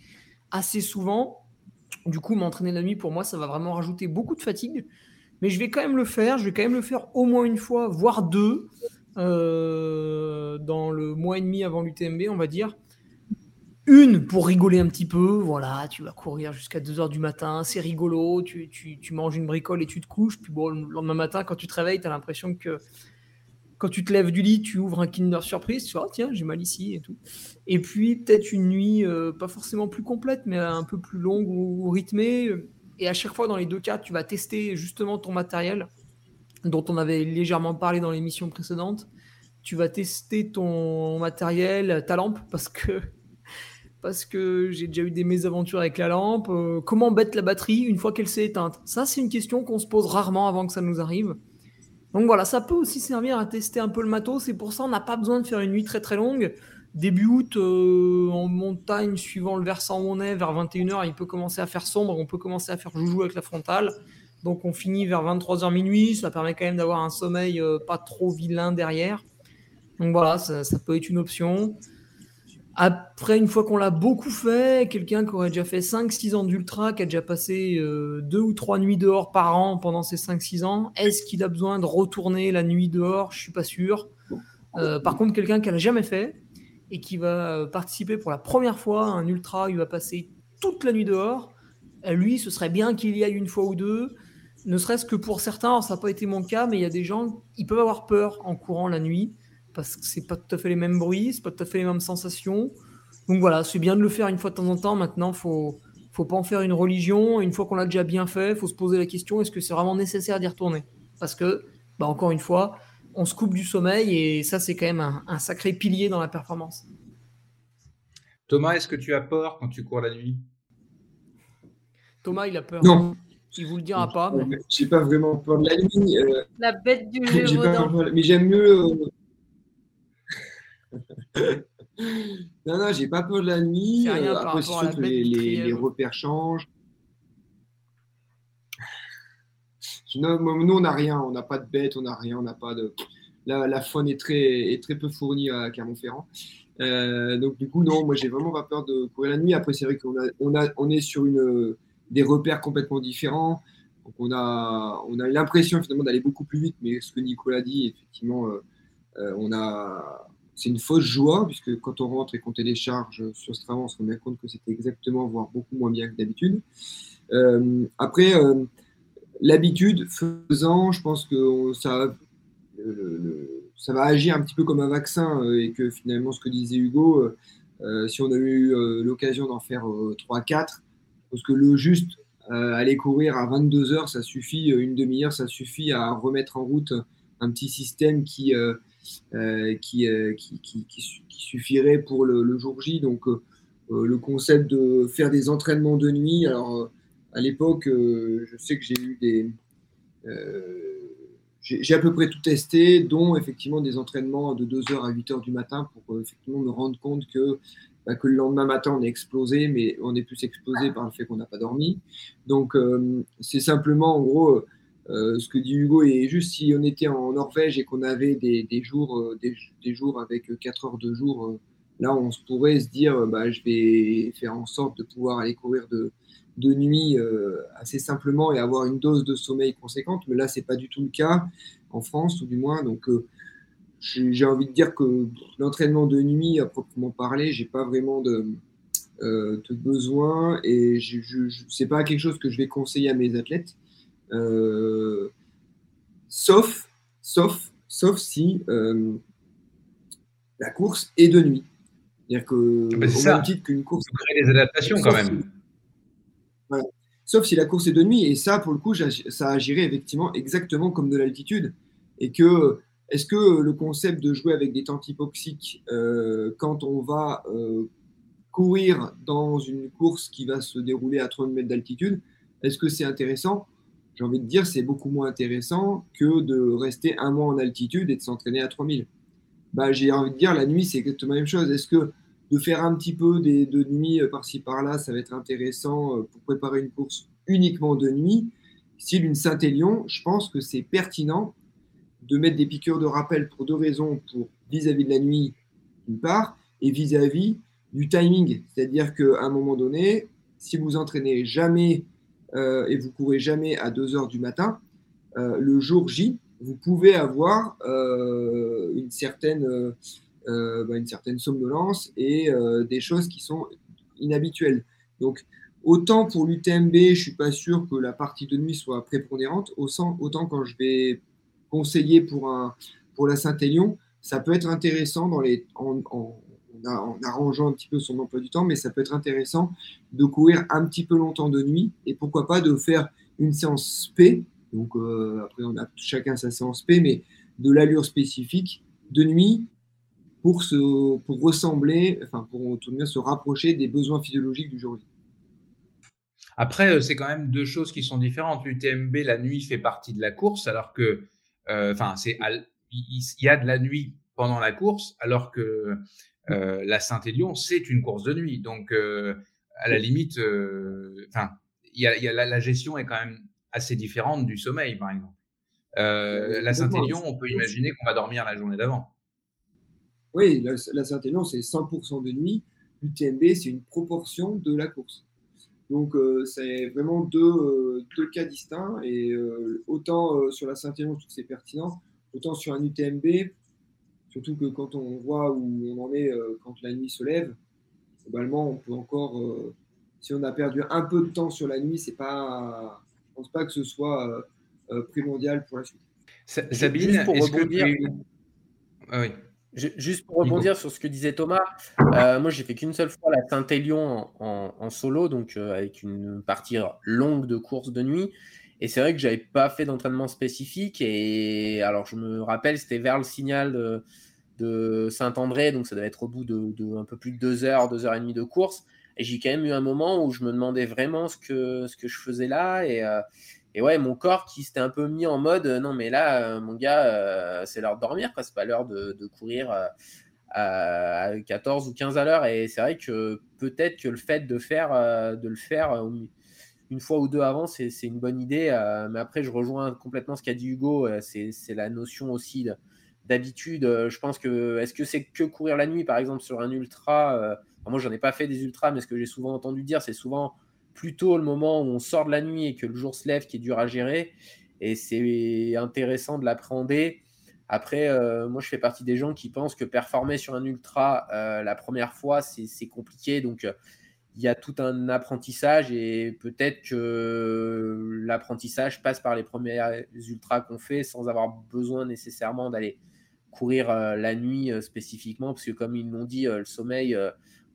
assez souvent. Du coup, m'entraîner la nuit, pour moi, ça va vraiment rajouter beaucoup de fatigue. Mais je vais quand même le faire. Je vais quand même le faire au moins une fois, voire deux, euh, dans le mois et demi avant l'UTMB, on va dire. Une pour rigoler un petit peu, voilà, tu vas courir jusqu'à 2h du matin, c'est rigolo, tu, tu- tu manges une bricole et tu te couches, puis bon, le lendemain matin, quand tu te réveilles, tu as l'impression que quand tu te lèves du lit, tu ouvres un Kinder Surprise, tu vois, tiens, j'ai mal ici et tout. Et puis peut-être une nuit, euh, pas forcément plus complète, mais un peu plus longue ou rythmée. Et à chaque fois, dans les deux cas, tu vas tester justement ton matériel, dont on avait légèrement parlé dans l'émission précédente. Tu vas tester ton matériel, ta lampe, parce que parce que j'ai déjà eu des mésaventures avec la lampe. Euh, comment bête la batterie une fois qu'elle s'est éteinte? Ça, c'est une question qu'on se pose rarement avant que ça nous arrive. Donc voilà, ça peut aussi servir à tester un peu le matos. C'est pour ça on n'a pas besoin de faire une nuit très très longue. Début août, euh, en montagne, suivant le versant où on est, vers 21h, il peut commencer à faire sombre, on peut commencer à faire joujou avec la frontale. Donc on finit vers 23h minuit, ça permet quand même d'avoir un sommeil euh, pas trop vilain derrière. Donc voilà, ça, peut être une option. Après, une fois qu'on l'a beaucoup fait, quelqu'un qui aurait déjà fait 5-6 ans d'ultra, qui a déjà passé euh, deux ou trois nuits dehors par an pendant ces 5-6 ans, est-ce qu'il a besoin de retourner la nuit dehors? Je suis pas sûr. Euh, par contre, quelqu'un qui l'a jamais fait et qui va euh, participer pour la première fois à un ultra, il va passer toute la nuit dehors. euh, lui, ce serait bien qu'il y aille une fois ou deux, ne serait-ce que pour certains. ça n'a pas été mon cas, mais il y a des gens, ils peuvent avoir peur en courant la nuit parce que c'est pas tout à fait les mêmes bruits, c'est pas tout à fait les mêmes sensations. Donc voilà, c'est bien de le faire une fois de temps en temps. Maintenant, faut faut pas en faire une religion. Une fois qu'on l'a déjà bien fait, faut se poser la question est-ce que c'est vraiment nécessaire d'y retourner? Parce que, bah encore une fois, on se coupe du sommeil et ça, c'est quand même un, un sacré pilier dans la performance. Thomas, est-ce que tu as peur quand tu cours la nuit? Thomas, il a peur. Non. Il vous le dira pas. mais- J'ai pas vraiment peur de la nuit. euh, La bête du (laughs) Gévaudan. peur- mais j'aime mieux. euh, (laughs) non, non, j'ai pas peur de la nuit. C'est rien euh, par Après, c'est rapport à sûr la que bête les, du les- trièvre. les repères changent. Nous, on n'a rien. On n'a pas de bête, on n'a rien. On n'a pas de. La, faune est très, est très peu fournie à Clermont-Ferrand. Euh, donc, du coup, non, moi, j'ai vraiment pas peur de courir la nuit. Après, c'est vrai qu'on a, on a, on est sur une, des repères complètement différents. Donc, on a, on a l'impression finalement d'aller beaucoup plus vite. Mais ce que Nicolas dit, effectivement, euh, euh, on a, c'est une fausse joie, puisque quand on rentre et qu'on télécharge sur Strava, on se rend bien compte que c'était exactement, voire beaucoup moins bien que d'habitude. Après, l'habitude faisant, je pense que ça, le- ça va agir un petit peu comme un vaccin euh, et que finalement, ce que disait Hugo, euh, euh, si on a eu euh, l'occasion d'en faire 3-4, parce que le juste, euh, aller courir à 22 heures, ça suffit, euh, une demi-heure, ça suffit à remettre en route un petit système qui, euh, euh, qui, euh, qui, qui, qui su- qui suffirait pour le, le jour J. Donc, euh, euh, le concept de faire des entraînements de nuit, alors euh, à l'époque, euh, je sais que j'ai eu des. euh, j'ai à peu près tout testé, dont effectivement des entraînements de 2h à 8h du matin pour euh, effectivement me rendre compte que, bah, que le lendemain matin on est explosé, mais on est plus explosé par le fait qu'on n'a pas dormi. Donc c'est simplement en gros ce que dit Hugo est juste si on était en Norvège et qu'on avait des, des jours, des, des jours avec 4 heures de jour, là on se pourrait se dire bah, je vais faire en sorte de pouvoir aller courir de, de nuit euh, assez simplement et avoir une dose de sommeil conséquente, mais là c'est pas du tout le cas en France tout du moins. Donc euh, j'ai envie de dire que l'entraînement de nuit à proprement parler, j'ai pas vraiment de, euh, de besoin et je, je, je- c'est pas quelque chose que je vais conseiller à mes athlètes. Sauf, sauf, sauf si la course est de nuit. C'est-à-dire que, Ah au même titre qu'une course. Faut créer des adaptations quand même. Sauf si la course est de nuit, et ça, pour le coup, ça agirait effectivement exactement comme de l'altitude. Et que, est-ce que le concept de jouer avec des tentes hypoxiques euh, quand on va euh, courir dans une course qui va se dérouler à 30 mètres d'altitude, est-ce que c'est intéressant? J'ai envie de dire, c'est beaucoup moins intéressant que de rester un mois en altitude et de s'entraîner à 3000. Bah, j'ai envie de dire, la nuit, c'est exactement la même chose. Est-ce que de faire un petit peu de nuit par-ci par-là, ça va être intéressant pour préparer une course uniquement de nuit. Style une Saint-Élion, je pense que c'est pertinent de mettre des piqûres de rappel pour deux raisons, pour vis-à-vis de la nuit d'une part, et vis-à-vis du timing. C'est-à-dire qu'à un moment donné, si vous entraînez jamais euh, et vous courez jamais à 2 heures du matin, euh, le jour J, vous pouvez avoir euh, une, certaine, bah, une certaine somnolence et des choses qui sont inhabituelles. Donc, autant pour l'UTMB, je ne suis pas sûr que la partie de nuit soit prépondérante, autant quand je vais conseiller pour, un, pour la Saint-Élion, ça peut être intéressant dans les, en, en, arrangeant un petit peu son emploi du temps, mais ça peut être intéressant de courir un petit peu longtemps de nuit et pourquoi pas de faire une séance SP. Donc euh, après, on a chacun sa séance P, mais de l'allure spécifique de nuit pour, se, pour ressembler, enfin pour tout se rapprocher des besoins physiologiques du jour. Après, euh, c'est quand même deux choses qui sont différentes. L'UTMB, la nuit fait partie de la course, alors que, euh, enfin, c'est il y a de la nuit pendant la course, alors que euh, la Saint-Élion, c'est une course de nuit. Donc, euh, à la limite, enfin, y a, y a la, gestion est quand même assez différente du sommeil, par exemple. la Saint-Élion, on peut imaginer qu'on va dormir la journée d'avant. Oui, la, Saint-Élion, c'est 100% de nuit. L'UTMB, c'est une proportion de la course. Donc, c'est vraiment deux, deux, cas distincts. Et autant sur la Saint-Élion, je trouve que c'est pertinent, autant sur un UTMB, Surtout que quand on voit où on en est euh, quand la nuit se lève, globalement, on peut encore, euh, si on a perdu un peu de temps sur la nuit, c'est pas, je pense pas que ce soit euh, primordial pour la suite. Sabine, est-ce que tu... ah, oui. Juste pour rebondir sur ce que disait Thomas, moi j'ai fait qu'une seule fois la Saint-Élion en, en, solo, donc avec une partie longue de course de nuit. Et c'est vrai que j'avais pas fait d'entraînement spécifique. Et alors, je me rappelle, c'était vers le signal de, Saint-André, donc ça devait être au bout de, un peu plus de deux heures, deux heures et demie de course. Et j'ai quand même eu un moment où je me demandais vraiment ce que, ce que je faisais là. Et, euh, et ouais, mon corps qui s'était un peu mis en mode non, mais là, euh, mon gars, euh, c'est l'heure de dormir, quoi. C'est pas l'heure de, courir à 14 ou 15 à l'heure. Et c'est vrai que peut-être que le fait de, faire, de le faire une fois ou deux avant, c'est une bonne idée. Euh, mais après, je rejoins complètement ce qu'a dit Hugo. Euh, c'est la notion aussi d'habitude. Euh, je pense que est-ce que c'est que courir la nuit, par exemple, sur un ultra Moi, j'en ai pas fait des ultras, mais ce que j'ai souvent entendu dire, c'est souvent plutôt le moment où on sort de la nuit et que le jour se lève qui est dur à gérer. Et c'est intéressant de l'appréhender. Après, moi, je fais partie des gens qui pensent que performer sur un ultra la première fois, c'est compliqué. Donc, il y a tout un apprentissage et peut-être que l'apprentissage passe par les premiers ultras qu'on fait sans avoir besoin nécessairement d'aller courir euh, la nuit euh, spécifiquement parce que comme ils l'ont dit euh, le sommeil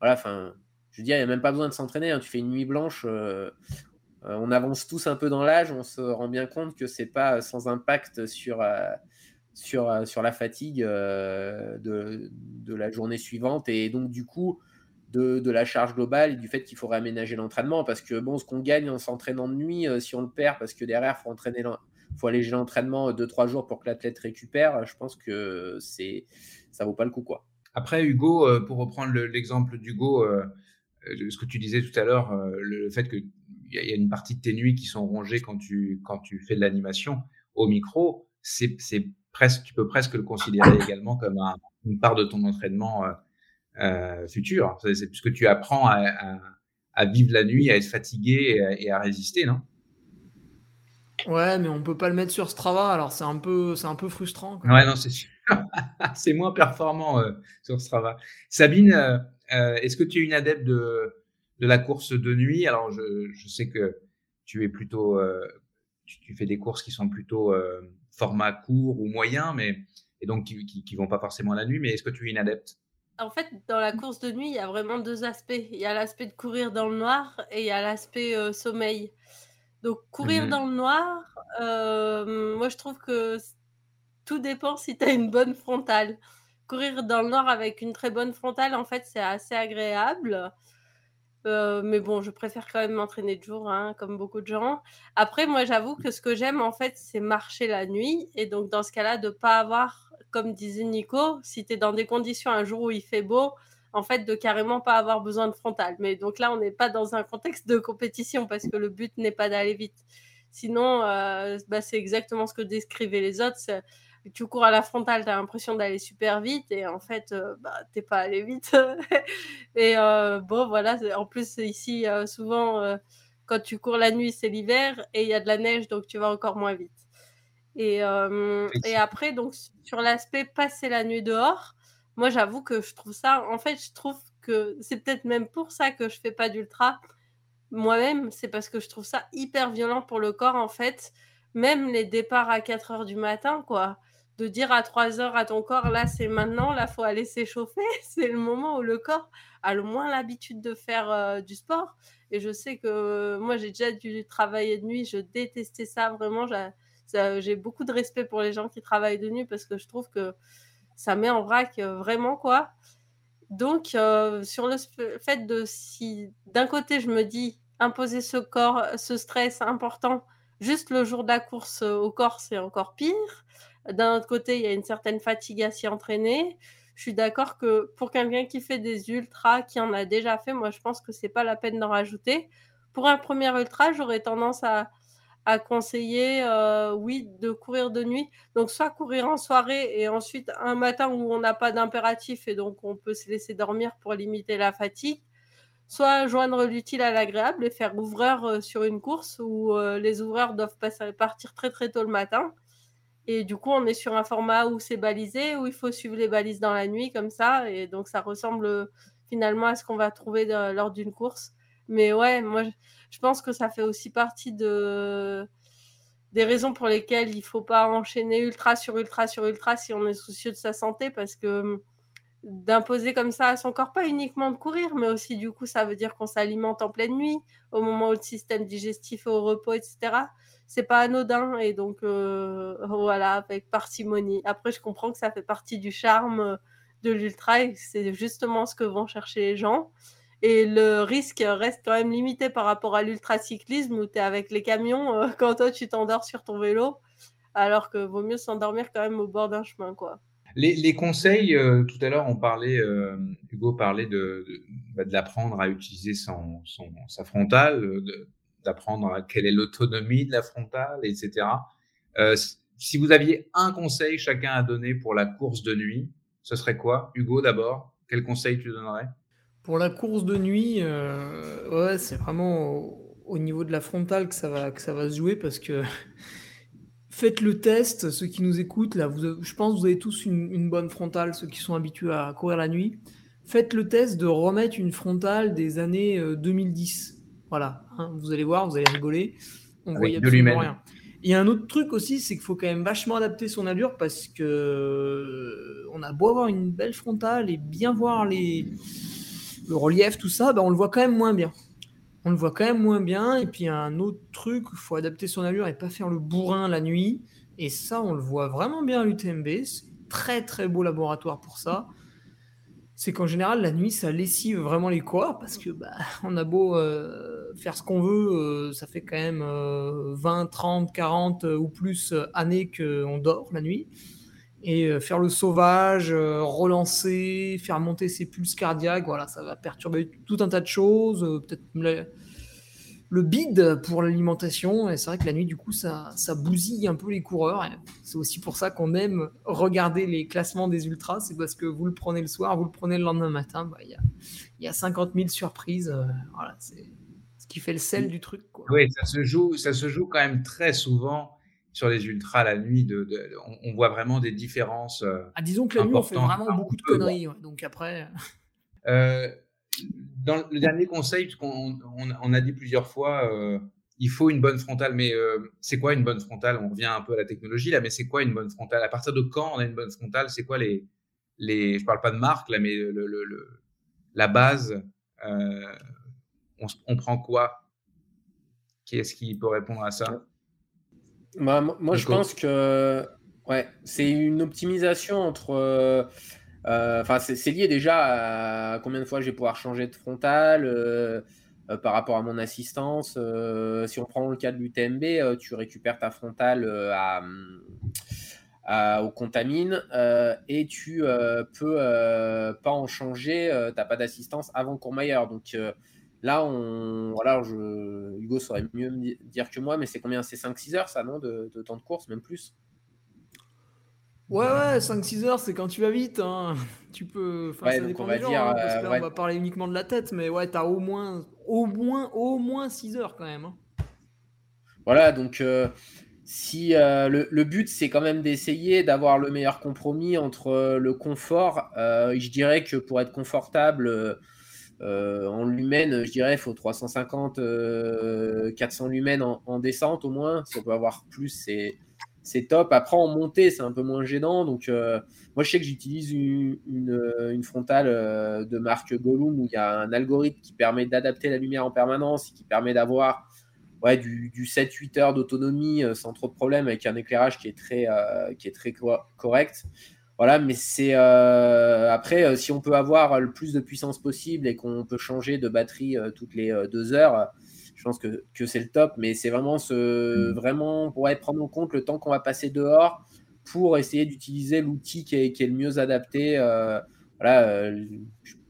voilà enfin je veux dire il n'y a même pas besoin de s'entraîner hein. tu fais une nuit blanche on avance tous un peu dans l'âge on se rend bien compte que c'est pas sans impact sur sur, sur la fatigue de, de la journée suivante et donc du coup de, la charge globale et du fait qu'il faut réaménager l'entraînement. Parce que bon, ce qu'on gagne en s'entraînant de nuit, euh, si on le perd, parce que derrière, il faut, entraîner faut alléger l'entraînement 2-3 jours pour que l'athlète récupère, je pense que c'est ça vaut pas le coup. quoi. Après, Hugo, euh, pour reprendre l'exemple d'Hugo, euh, ce que tu disais tout à l'heure, le fait qu'il y, y a une partie de tes nuits qui sont rongées quand tu, quand tu fais de l'animation au micro, c'est presque, tu peux presque le considérer (coughs) également comme une part de ton entraînement euh, futur. C'est puisque tu apprends à, vivre la nuit, à être fatigué et à, résister, non? Ouais, mais on peut pas le mettre sur Strava, alors c'est un peu, c'est un peu frustrant. Ouais, non, c'est sûr. (laughs) c'est moins performant euh, sur Strava. Sabine, euh, est-ce que tu es une adepte de, de la course de nuit? Alors, je, je, sais que tu es plutôt, tu, tu, fais des courses qui sont plutôt format court ou moyen, mais et donc qui, qui, qui vont pas forcément la nuit. Mais est-ce que tu es une adepte? En fait, dans la course de nuit, il y a vraiment deux aspects. Il y a l'aspect de courir dans le noir et il y a l'aspect euh, sommeil. Donc, courir mmh dans le noir, euh, moi, je trouve que tout dépend si tu as une bonne frontale. Courir dans le noir avec une très bonne frontale, en fait, c'est assez agréable. Euh, mais bon, je préfère quand même m'entraîner de jour, hein, comme beaucoup de gens. Après, moi, j'avoue que ce que j'aime, en fait, c'est marcher la nuit. Et donc, dans ce cas-là, de ne pas avoir comme disait Nico, si tu es dans des conditions un jour où il fait beau, en fait, de carrément pas avoir besoin de frontal. Mais donc là, on n'est pas dans un contexte de compétition parce que le but n'est pas d'aller vite. Sinon, euh, bah, c'est exactement ce que décrivaient les autres. Tu cours à la frontale, tu as l'impression d'aller super vite et en fait, euh, bah, t'es pas allé vite. (laughs) et euh, bon, voilà, en plus, ici, souvent, quand tu cours la nuit, c'est l'hiver et il y a de la neige, donc tu vas encore moins vite. Et, et après, donc, sur l'aspect passer la nuit dehors, moi, j'avoue que je trouve ça, en fait, je trouve que c'est peut-être même pour ça que je fais pas d'ultra moi-même, c'est parce que je trouve ça hyper violent pour le corps, en fait. Même les départs à 4 heures du matin, quoi. De dire à 3 heures à ton corps, là, c'est maintenant, là, faut aller s'échauffer. (laughs) c'est le moment où le corps a le moins l'habitude de faire euh, du sport. Et je sais que moi, j'ai déjà dû travailler de nuit. Je détestais ça, vraiment. J'ai beaucoup de respect pour les gens qui travaillent de nuit parce que je trouve que ça met en vrac euh, vraiment, quoi. Donc, euh, sur le fait de si d'un côté je me dis imposer ce corps, ce stress important, juste le jour de la course euh, au corps, c'est encore pire. D'un autre côté, il y a une certaine fatigue à s'y entraîner. Je suis d'accord que pour quelqu'un qui fait des ultras, qui en a déjà fait, moi je pense que c'est pas la peine d'en rajouter. Pour un premier ultra, j'aurais tendance à, conseiller, euh, oui, de courir de nuit. Donc, soit courir en soirée et ensuite un matin où on n'a pas d'impératif et donc on peut se laisser dormir pour limiter la fatigue. Soit joindre l'utile à l'agréable et faire ouvreur euh, sur une course où euh, les ouvreurs doivent partir très très tôt le matin. Et du coup, on est sur un format où c'est balisé, où il faut suivre les balises dans la nuit comme ça. Et donc, ça ressemble finalement à ce qu'on va trouver lors d'une course. Mais ouais, moi, je pense que ça fait aussi partie de des raisons pour lesquelles il ne faut pas enchaîner ultra sur ultra sur ultra si on est soucieux de sa santé parce que hum, d'imposer comme ça à son corps, pas uniquement de courir, mais aussi du coup, ça veut dire qu'on s'alimente en pleine nuit, au moment où le système digestif est au repos, etc. C'est pas anodin et donc euh, voilà, avec parcimonie. Après, je comprends que ça fait partie du charme de l'ultra et c'est justement ce que vont chercher les gens. Et le risque reste quand même limité par rapport à l'ultracyclisme où tu es avec les camions euh, quand toi tu t'endors sur ton vélo, alors que vaut mieux s'endormir quand même au bord d'un chemin. quoi. Les, conseils, euh, tout à l'heure, on parlait, Hugo parlait de, de, bah, l'apprendre à utiliser son, son, sa frontale, d'apprendre quelle est l'autonomie de la frontale, etc. si vous aviez un conseil chacun à donner pour la course de nuit, ce serait quoi? Hugo d'abord, quel conseil tu donnerais? Pour la course de nuit, euh, c'est vraiment au, niveau de la frontale que ça va, se jouer parce que (laughs) faites le test, ceux qui nous écoutent, là, je pense que vous avez tous une, bonne frontale, ceux qui sont habitués à courir la nuit. Faites le test de remettre une frontale des années 2010. Voilà, hein, vous allez voir, vous allez rigoler. On voit absolument rien. Il y a un autre truc aussi, c'est qu'il faut quand même vachement adapter son allure parce que euh, on a beau avoir une belle frontale et bien voir les, le relief, tout ça, bah, on le voit quand même moins bien. On le voit quand même moins bien. Et puis, un autre truc, il faut adapter son allure et pas faire le bourrin la nuit. Et ça, on le voit vraiment bien à l'UTMB. C'est très, très beau laboratoire pour ça. C'est qu'en général, la nuit, ça lessive vraiment les corps parce que bah, on a beau euh, faire ce qu'on veut, euh, ça fait quand même 20, 30, 40 ou plus années qu'on dort la nuit. Et euh, faire le sauvage, euh, relancer, faire monter ses pulses cardiaques, voilà, ça va perturber tout un tas de choses, euh, peut-être le, bide pour l'alimentation, et c'est vrai que la nuit, du coup, ça, ça bousille un peu les coureurs, c'est aussi pour ça qu'on aime regarder les classements des ultras, c'est parce que vous le prenez le soir, vous le prenez le lendemain matin, bah, il y, a, 50 000 surprises, voilà, c'est ce qui fait le sel du truc. Quoi. Oui, ça se, joue, ça se joue quand même très souvent sur les ultras la nuit, de, on, voit vraiment des différences. Euh, ah, disons que la nuit, on fait vraiment beaucoup de conneries. donc après. Euh, dans le dernier conseil, puisqu'on on, a dit plusieurs fois, euh, il faut une bonne frontale. Mais c'est quoi une bonne frontale? On revient un peu à la technologie là, mais c'est quoi une bonne frontale? À partir de quand on a une bonne frontale? C'est quoi les, les. Je parle pas de marque là, mais le, la base. On, on, prend quoi? Qui est-ce qui peut répondre à ça? Bah, moi, je pense que ouais, c'est une optimisation entre. Euh, euh, enfin, c'est lié déjà à combien de fois je vais pouvoir changer de frontal euh, par rapport à mon assistance. si on prend le cas de l'UTMB, tu récupères ta frontale à, au contamine et tu peux pas en changer, tu n'as pas d'assistance avant Courmayeur. Donc là, on, voilà, je, Hugo saurait mieux me dire que moi, mais c'est combien? C'est 5-6 heures ça, non de, de, temps de course, même plus? Ouais, ouais, 5-6 heures, c'est quand tu vas vite. Hein. (laughs) Tu peux. Enfin, ça dépend on va dire, hein, parce que là, on va parler uniquement de la tête, mais ouais, tu as au moins, au moins, au moins 6 heures quand même. Hein. Voilà, donc si euh, le, but c'est quand même d'essayer d'avoir le meilleur compromis entre euh, le confort, euh, je dirais que pour être confortable en lumens, je dirais il faut 350, 400 lumens en, descente au moins. Si on peut avoir plus, c'est top. Après en montée, c'est un peu moins gênant. Donc moi je sais que j'utilise une, frontale de marque Gollum où il y a un algorithme qui permet d'adapter la lumière en permanence, qui permet d'avoir du, 7-8 heures d'autonomie euh, sans trop de problèmes avec un éclairage euh, qui est très correct. Voilà, mais c'est euh, après, si on peut avoir le plus de puissance possible et qu'on peut changer de batterie toutes les deux heures, je pense que, que c'est le top. Mais c'est vraiment ce, mm. vraiment pour prendre en compte le temps qu'on va passer dehors pour essayer d'utiliser l'outil qui est, qui est, le mieux adapté. voilà,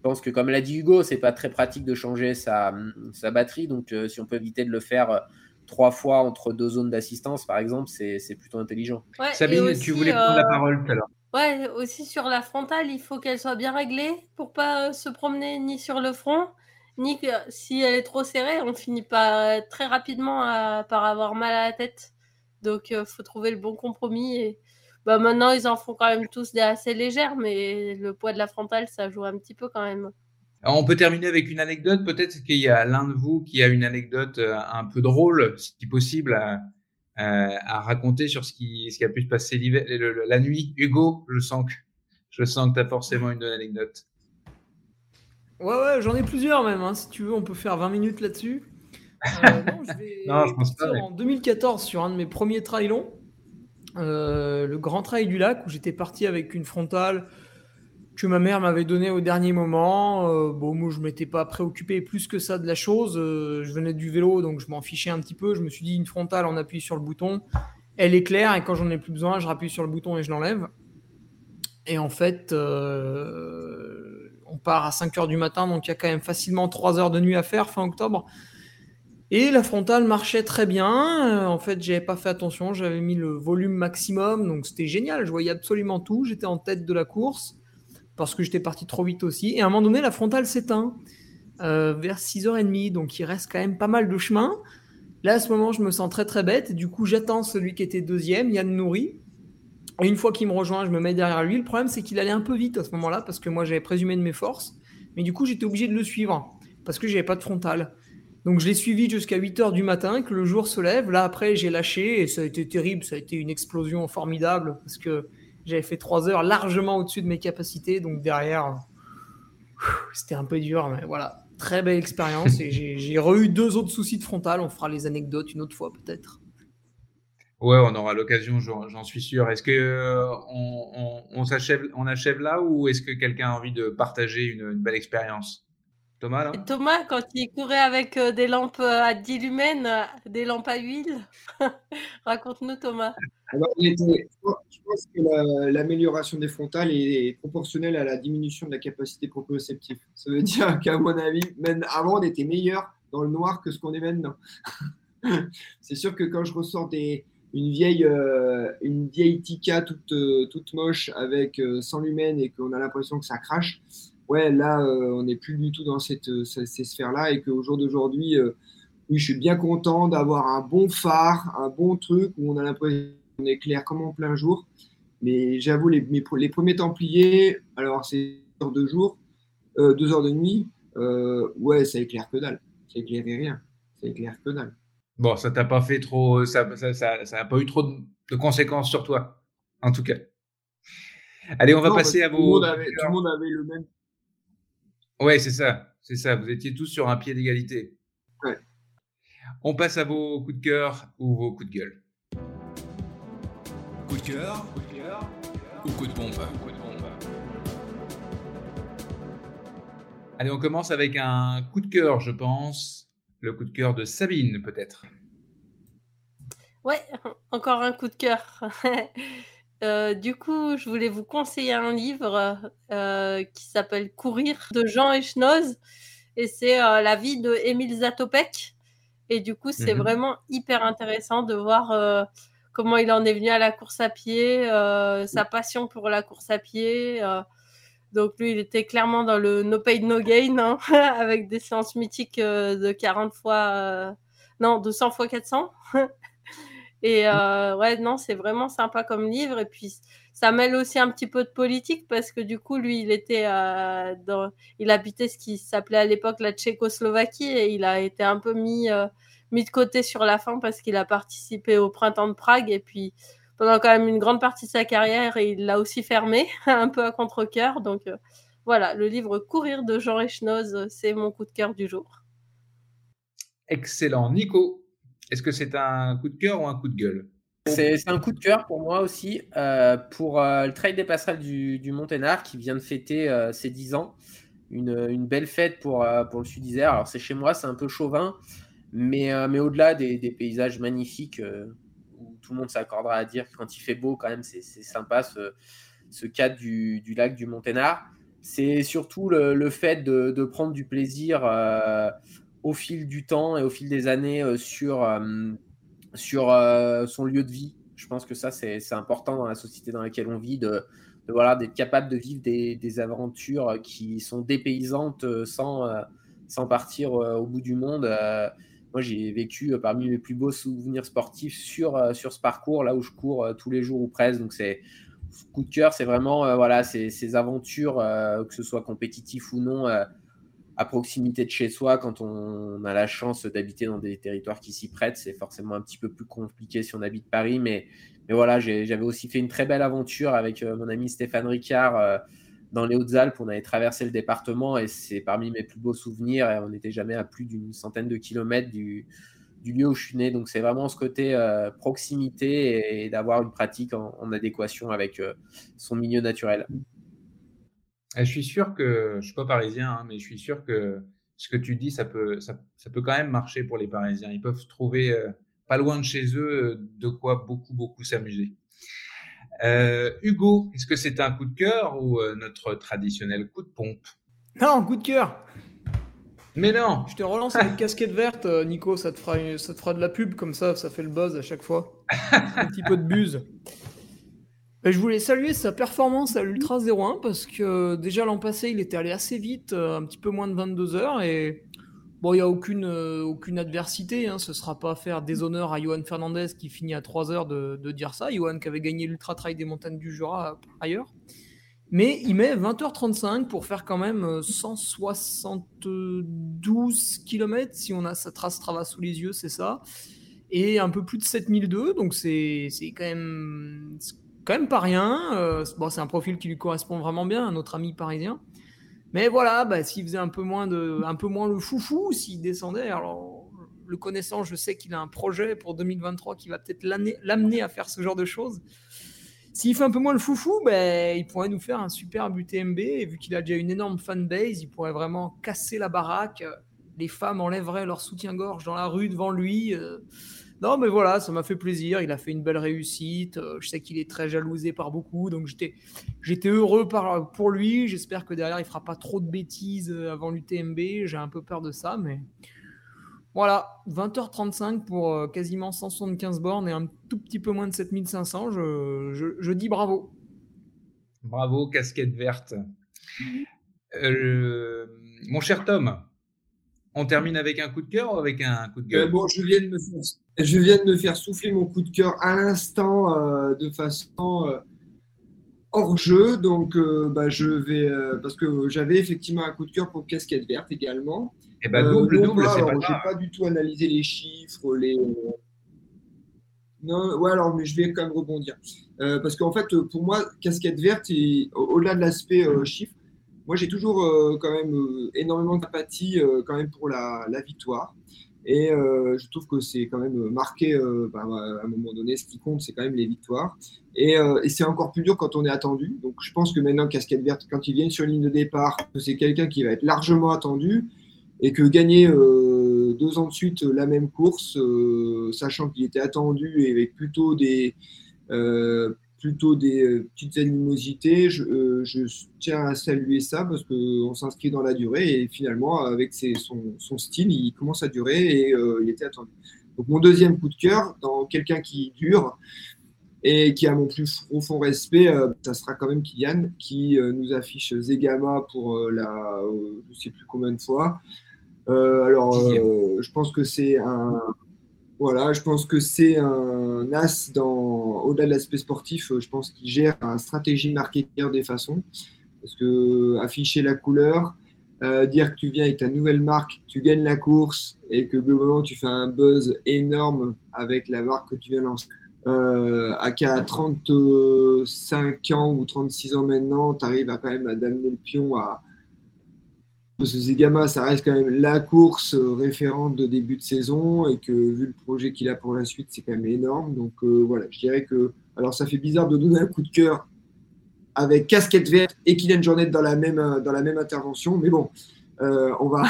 pense que, comme l'a dit Hugo, c'est pas très pratique de changer sa, sa batterie. Donc, euh, si on peut éviter de le faire euh, trois fois entre deux zones d'assistance, par exemple, c'est plutôt intelligent. Sabine, tu voulais prendre la euh, parole tout à l'heure. Ouais, aussi sur la frontale, il faut qu'elle soit bien réglée pour pas se promener ni sur le front, ni que si elle est trop serrée, on finit pas très rapidement par avoir mal à la tête. Donc, il faut trouver le bon compromis et bah, maintenant, ils en font quand même tous des assez légères, mais le poids de la frontale, ça joue un petit peu quand même. on peut terminer avec une anecdote. Peut-être qu'il y a l'un de vous qui a une anecdote euh, un peu drôle, si possible, à raconter sur ce qui, ce qui, a pu se passer la nuit. Hugo, je sens que, je sens que tu as forcément une anecdote. Ouais, ouais, j'en ai plusieurs même. Hein. Si tu veux, on peut faire 20 minutes là-dessus. Euh, (laughs) non, je vais non, je pense pas, en 2014 sur un de mes premiers trailons. Euh, le Grand Trail du Lac où j'étais parti avec une frontale que ma mère m'avait donnée au dernier moment. Euh, bon, moi, je m'étais pas préoccupé plus que ça de la chose. Euh, je venais du vélo, donc je m'en fichais un petit peu. Je me suis dit, une frontale, on appuie sur le bouton, elle est claire, et quand j'en ai plus besoin, je rappuie sur le bouton et je l'enlève. Et en fait, on part à 5 heures du matin, donc il y a quand même facilement 3 heures de nuit à faire fin octobre. Et la frontale marchait très bien. Euh, en fait, j'avais pas fait attention. J'avais mis le volume maximum, donc c'était génial. Je voyais absolument tout. J'étais en tête de la course parce que j'étais parti trop vite aussi. Et à un moment donné, la frontale s'éteint euh, vers 6h30, donc il reste quand même pas mal de chemin. Là, à ce moment, je me sens très très bête. Du coup, j'attends celui qui était deuxième, Yann Nourri. Et une fois qu'il me rejoint, je me mets derrière lui. Le problème, c'est qu'il allait un peu vite à ce moment-là parce que moi, j'avais présumé de mes forces. Mais du coup, j'étais obligé de le suivre parce que j'avais pas de frontale. Donc je l'ai suivi jusqu'à 8 heures du matin, que le jour se lève. Là, après, j'ai lâché et ça a été terrible. Ça a été une explosion formidable parce que j'avais fait 3 heures largement au-dessus de mes capacités. Donc derrière, c'était un peu dur. Mais voilà, très belle expérience. et j'ai re-eu deux autres soucis de frontal. On fera les anecdotes une autre fois peut-être. Ouais, on aura l'occasion, j'en suis sûr. Est-ce que euh, on achève là ou est-ce que quelqu'un a envie de partager une belle expérience? Thomas, Thomas, quand il courait avec euh, des lampes euh, à 10 lumens, euh, des lampes à huile, (laughs) raconte-nous Thomas. je pense que l'amélioration des frontales est proportionnelle à la diminution de la capacité proprioceptive. Ça veut dire (laughs) qu'à mon avis, même avant, on était meilleur dans le noir que ce qu'on est maintenant. (laughs) C'est sûr que quand je ressors une vieille, une vieille Tika toute, toute moche avec 100 lumens et qu'on a l'impression que ça crache, ouais, là, euh, on n'est plus du tout dans cette, euh, ces sphères-là et qu'au jour d'aujourd'hui, euh, oui, je suis bien content d'avoir un bon phare, un bon truc où on a l'impression qu'on est clair comme en plein jour. Mais j'avoue, les, les, premiers Templiers, alors c'est deux heures de jour, deux heures de nuit, ouais, ça éclaire que dalle. Ça éclaire rien. Ça éclaire que dalle. Bon, ça t'a pas fait trop, ça, ça, ça, ça pas eu trop de, conséquences sur toi, en tout cas. Allez, on va passer à vos. tout le monde avait le même Ouais, c'est ça. C'est ça. Vous étiez tous sur un pied d'égalité. Ouais. On passe à vos coups de cœur ou vos coups de gueule. Coup de cœur, ou coup de pompe Allez, on commence avec un coup de cœur, je pense. Le coup de cœur de Sabine, peut-être. Ouais, encore un coup de cœur. (laughs) Euh, du coup, je voulais vous conseiller un livre euh, qui s'appelle Courir de Jean Echnoz et c'est euh, la vie de Émile Zatopek. Et du coup, c'est Mhm. vraiment hyper intéressant de voir comment il en est venu à la course à pied, sa passion pour la course à pied. donc lui, il était clairement dans le no pain no gain, hein, (laughs) avec des séances mythiques de 40 fois, non, de 100 fois 400. (laughs) Et euh, ouais, non, c'est vraiment sympa comme livre. Et puis, ça mêle aussi un petit peu de politique parce que du coup, lui, il était euh, dans, il habitait ce qui s'appelait à l'époque la Tchécoslovaquie et il a été un peu mis, euh, mis de côté sur la fin parce qu'il a participé au printemps de Prague et puis pendant quand même une grande partie de sa carrière, il l'a aussi fermé, (laughs) un peu à contre-cœur. Donc euh, voilà, le livre Courir de Jean Echnoz, c'est mon coup de cœur du jour. Excellent. Nico, est-ce que c'est un coup de cœur ou un coup de gueule? C'est un coup de cœur pour moi aussi, euh, pour euh, le Trail des passerelles du, Monténard qui vient de fêter euh, ses 10 ans. Une, belle fête pour, le Sud-Isère. Alors c'est chez moi, c'est un peu chauvin, mais, au-delà des, paysages magnifiques, où tout le monde s'accordera à dire que quand il fait beau, quand même, c'est sympa ce, ce cadre du, lac du Monténard. C'est surtout le, fait de, prendre du plaisir au fil du temps et au fil des années euh, sur, euh, sur euh, son lieu de vie. Je pense que ça, c'est important dans la société dans laquelle on vit, de, de, voilà, d'être capable de vivre des, des aventures qui sont dépaysantes sans, sans partir au bout du monde. Moi, j'ai vécu parmi mes plus beaux souvenirs sportifs sur, sur ce parcours, là où je cours tous les jours ou presque. Donc, c'est coup de cœur, c'est vraiment voilà, ces, ces aventures, que ce soit compétitif ou non, à proximité de chez soi, quand on a la chance d'habiter dans des territoires qui s'y prêtent, c'est forcément un petit peu plus compliqué si on habite Paris. Mais, voilà, j'avais aussi fait une très belle aventure avec euh, mon ami Stéphane Ricard euh, dans les Hautes-Alpes. On avait traversé le département et c'est parmi mes plus beaux souvenirs. Et on n'était jamais à plus d'une centaine de kilomètres du, lieu où je suis né. Donc c'est vraiment ce côté euh, proximité et, d'avoir une pratique en, adéquation avec son milieu naturel. Eh, Je suis sûr que, je suis pas parisien, hein, mais je suis sûr que ce que tu dis, ça peut, ça, ça peut quand même marcher pour les Parisiens. Ils peuvent trouver euh, pas loin de chez eux euh, de quoi beaucoup, beaucoup s'amuser. Euh, Hugo, est-ce que c'est un coup de cœur ou euh, notre traditionnel coup de pompe? Non, coup de cœur. Mais non, Je te relance avec casquette verte, Nico, ça te, fera ça te fera de la pub comme ça, ça fait le buzz à chaque fois. Un petit peu de buse. Et je voulais saluer sa performance à l'Ultra 01 parce que déjà l'an passé, il était allé assez vite, euh, un petit peu moins de 22 heures. Et bon, il n'y a aucune, euh, aucune adversité. Hein, ce ne sera pas faire déshonneur à Johan Fernandez qui finit à 3 heures de, dire ça. Johan qui avait gagné l'Ultra Trail des montagnes du Jura euh, ailleurs. Mais il met 20h35 pour faire quand même euh, 172 km, si on a sa trace Strava sous les yeux, c'est ça. Et un peu plus de 7002, donc c'est quand même, quand même pas rien. Euh, bon, c'est un profil qui lui correspond vraiment bien, à notre ami parisien. Mais voilà, bah, s'il faisait un peu, moins de, un peu moins le foufou, s'il descendait, alors le connaissant, je sais qu'il a un projet pour 2023 qui va peut-être l'amener à faire ce genre de choses. S'il fait un peu moins le foufou, ben, il pourrait nous faire un superbe UTMB. Et vu qu'il a déjà une énorme fanbase, il pourrait vraiment casser la baraque. Les femmes enlèveraient leur soutien-gorge dans la rue devant lui. Euh, Non, mais voilà, ça m'a fait plaisir. Il a fait une belle réussite. Euh, Je sais qu'il est très jalousé par beaucoup. Donc j'étais, heureux pour lui. J'espère que derrière, il fera pas trop de bêtises euh, avant l'UTMB. J'ai un peu peur de ça, mais voilà, 20h35 pour euh, quasiment 175 bornes et un tout petit peu moins de 7500. Je, je, dis bravo. bravo, casquette verte. Mon cher Tom, on termine avec un coup de cœur ou avec un coup de Euh, gueule? bon, je viens, de me faire, je viens de me faire souffler mon coup de cœur à l'instant euh, de façon euh, hors jeu. Donc, euh, bah, je vais. euh, parce que j'avais effectivement un coup de cœur pour Casquette Verte également. Eh ben, Euh, double, non double, c'est pas grave. pas du tout analysé les chiffres, les. Non, ouais, alors, mais je vais quand même rebondir. Euh, parce qu'en fait, pour moi, casquette verte, et, au- au-delà de l'aspect euh, chiffre, moi, j'ai toujours euh, quand même euh, énormément d'empathie euh, quand même pour la, victoire. Et je trouve que c'est quand même marqué, bah, à un moment donné, ce qui compte, c'est quand même les victoires. Et, c'est encore plus dur quand on est attendu. Donc, je pense que maintenant, casquette verte, quand ils viennent sur ligne de départ, c'est quelqu'un qui va être largement attendu et que gagner deux ans de suite la même course, sachant qu'il était attendu et avec plutôt des, plutôt des euh, petites animosités. Je, euh, je tiens à saluer ça parce qu'on s'inscrit dans la durée et finalement, avec ses, son, son, style, il commence à durer et euh, il était attendu. Donc, mon deuxième coup de cœur, dans quelqu'un qui dure et qui a mon plus profond respect, euh, ça sera quand même Kylian qui euh, nous affiche Zegama pour la, je ne sais plus combien de fois. alors, je pense que c'est un voilà, je pense que c'est un as dans, au-delà de l'aspect sportif, je pense qu'il gère une stratégie marketing des façons. Parce que afficher la couleur, euh, dire que tu viens avec ta nouvelle marque, tu gagnes la course et que globalement tu fais un buzz énorme avec la marque que tu viens lancer. Euh, à 35 ans ou 36 ans maintenant, tu arrives à quand même à d'amener le pion à, parce que Zegama, ça reste quand même la course référente de début de saison et que vu le projet qu'il a pour la suite, c'est quand même énorme. Donc euh, voilà, je dirais que. Alors ça fait bizarre de donner un coup de cœur avec casquette verte et Kylian Jornet dans la même, dans la même intervention, mais bon, euh, on va.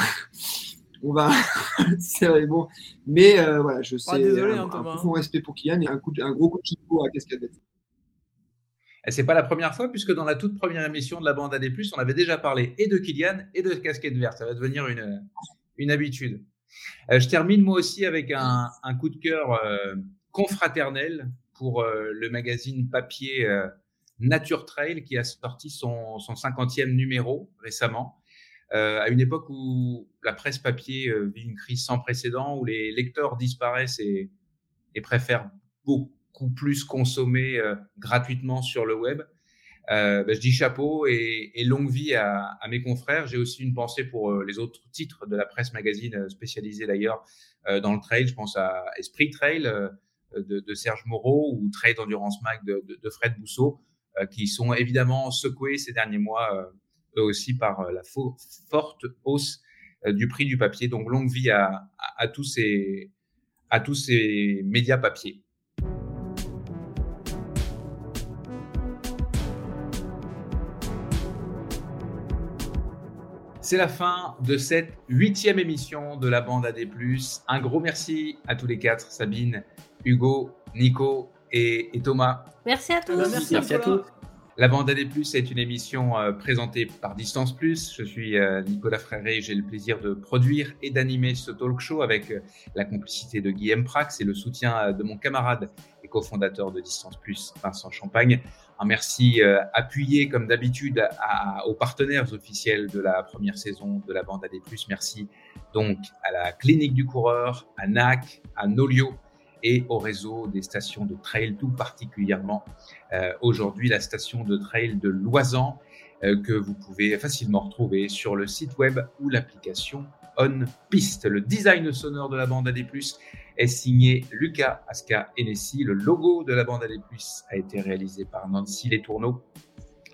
(laughs) on va. (laughs) c'est bon. Mais euh, voilà, je sais. Ah, désolé, un, hein, un Thomas. profond respect pour Kylian et un, coup de- un gros coup de à casquette verte. Et c'est pas la première fois, puisque dans la toute première émission de la bande AD+, on avait déjà parlé et de Kylian et de casquette verte. Ça va devenir une, une habitude. Euh, je termine moi aussi avec un, un coup de cœur euh, confraternel pour euh, le magazine papier Nature Trail qui a sorti son, son 50e numéro récemment, à une époque où la presse papier vit une crise sans précédent, où les lecteurs disparaissent et, et préfèrent beaucoup plus consommer euh, gratuitement sur le web. Euh, ben, je dis chapeau et, longue vie à, mes confrères. J'ai aussi une pensée pour euh, les autres titres de la presse magazine spécialisée d'ailleurs dans le trail. Je pense à Esprit Trail de, Serge Moreau ou Trail Endurance Mag de, Fred Bousseau, qui sont évidemment secoués ces derniers mois, eux aussi, par la fo- forte hausse du prix du papier. Donc longue vie à, à tous ces à tous ces médias papier. C'est la fin de cette huitième émission de la bande AD+. Un gros merci à tous les quatre, Sabine, Hugo, Nico et, et Thomas. Merci à tous. Merci, Merci à tous. La bande AD+, est une émission euh, présentée par Distance Plus. Je suis euh, Nicolas Fréré et j'ai le plaisir de produire et d'animer ce talk show avec euh, la complicité de Guillaume Prax et le soutien de mon camarade et cofondateur de Distance Plus, Vincent Champagne. Un merci euh, appuyé, comme d'habitude, aux partenaires officiels de la première saison de la bande AD+. Merci donc à la Clinique du Coureur, à NAC, à Nolio et au réseau des stations de trail, tout particulièrement euh, aujourd'hui la station de trail de Loisan euh, que vous pouvez facilement retrouver sur le site web ou l'application On Piste. Le design sonore de la bande AD+, est signé Lucas Aska Hennessy. Le logo de la bande AD+, a été réalisé par Nancy Letourneau.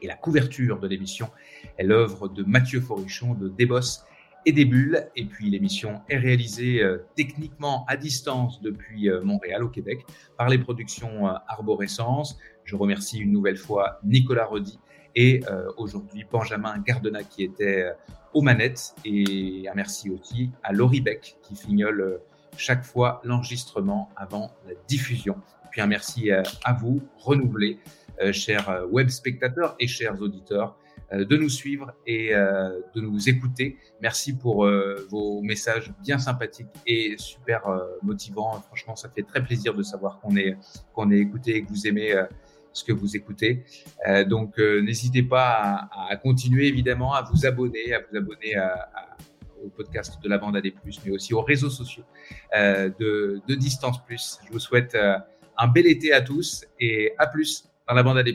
Et la couverture de l'émission est l'œuvre de Mathieu Forichon de Débos et des bulles. Et puis l'émission est réalisée euh, techniquement à distance depuis euh, Montréal, au Québec, par les productions euh, Arborescence. Je remercie une nouvelle fois Nicolas Rodi et euh, aujourd'hui Benjamin Gardena qui était euh, aux manettes. Et un merci aussi à Laurie Beck qui fignole euh, chaque fois l'enregistrement avant la diffusion. Puis un merci à vous, renouvelé, chers web spectateurs et chers auditeurs, de nous suivre et de nous écouter. Merci pour vos messages bien sympathiques et super motivants. Franchement, ça fait très plaisir de savoir qu'on est, qu'on est écouté et que vous aimez ce que vous écoutez. Euh, donc, euh, n'hésitez pas à, à continuer évidemment à vous abonner, à vous abonner à, à- au podcast de la bande AD+, mais aussi aux réseaux sociaux euh, de, de Distance Plus. Je vous souhaite un bel été à tous et à plus dans la bande AD+.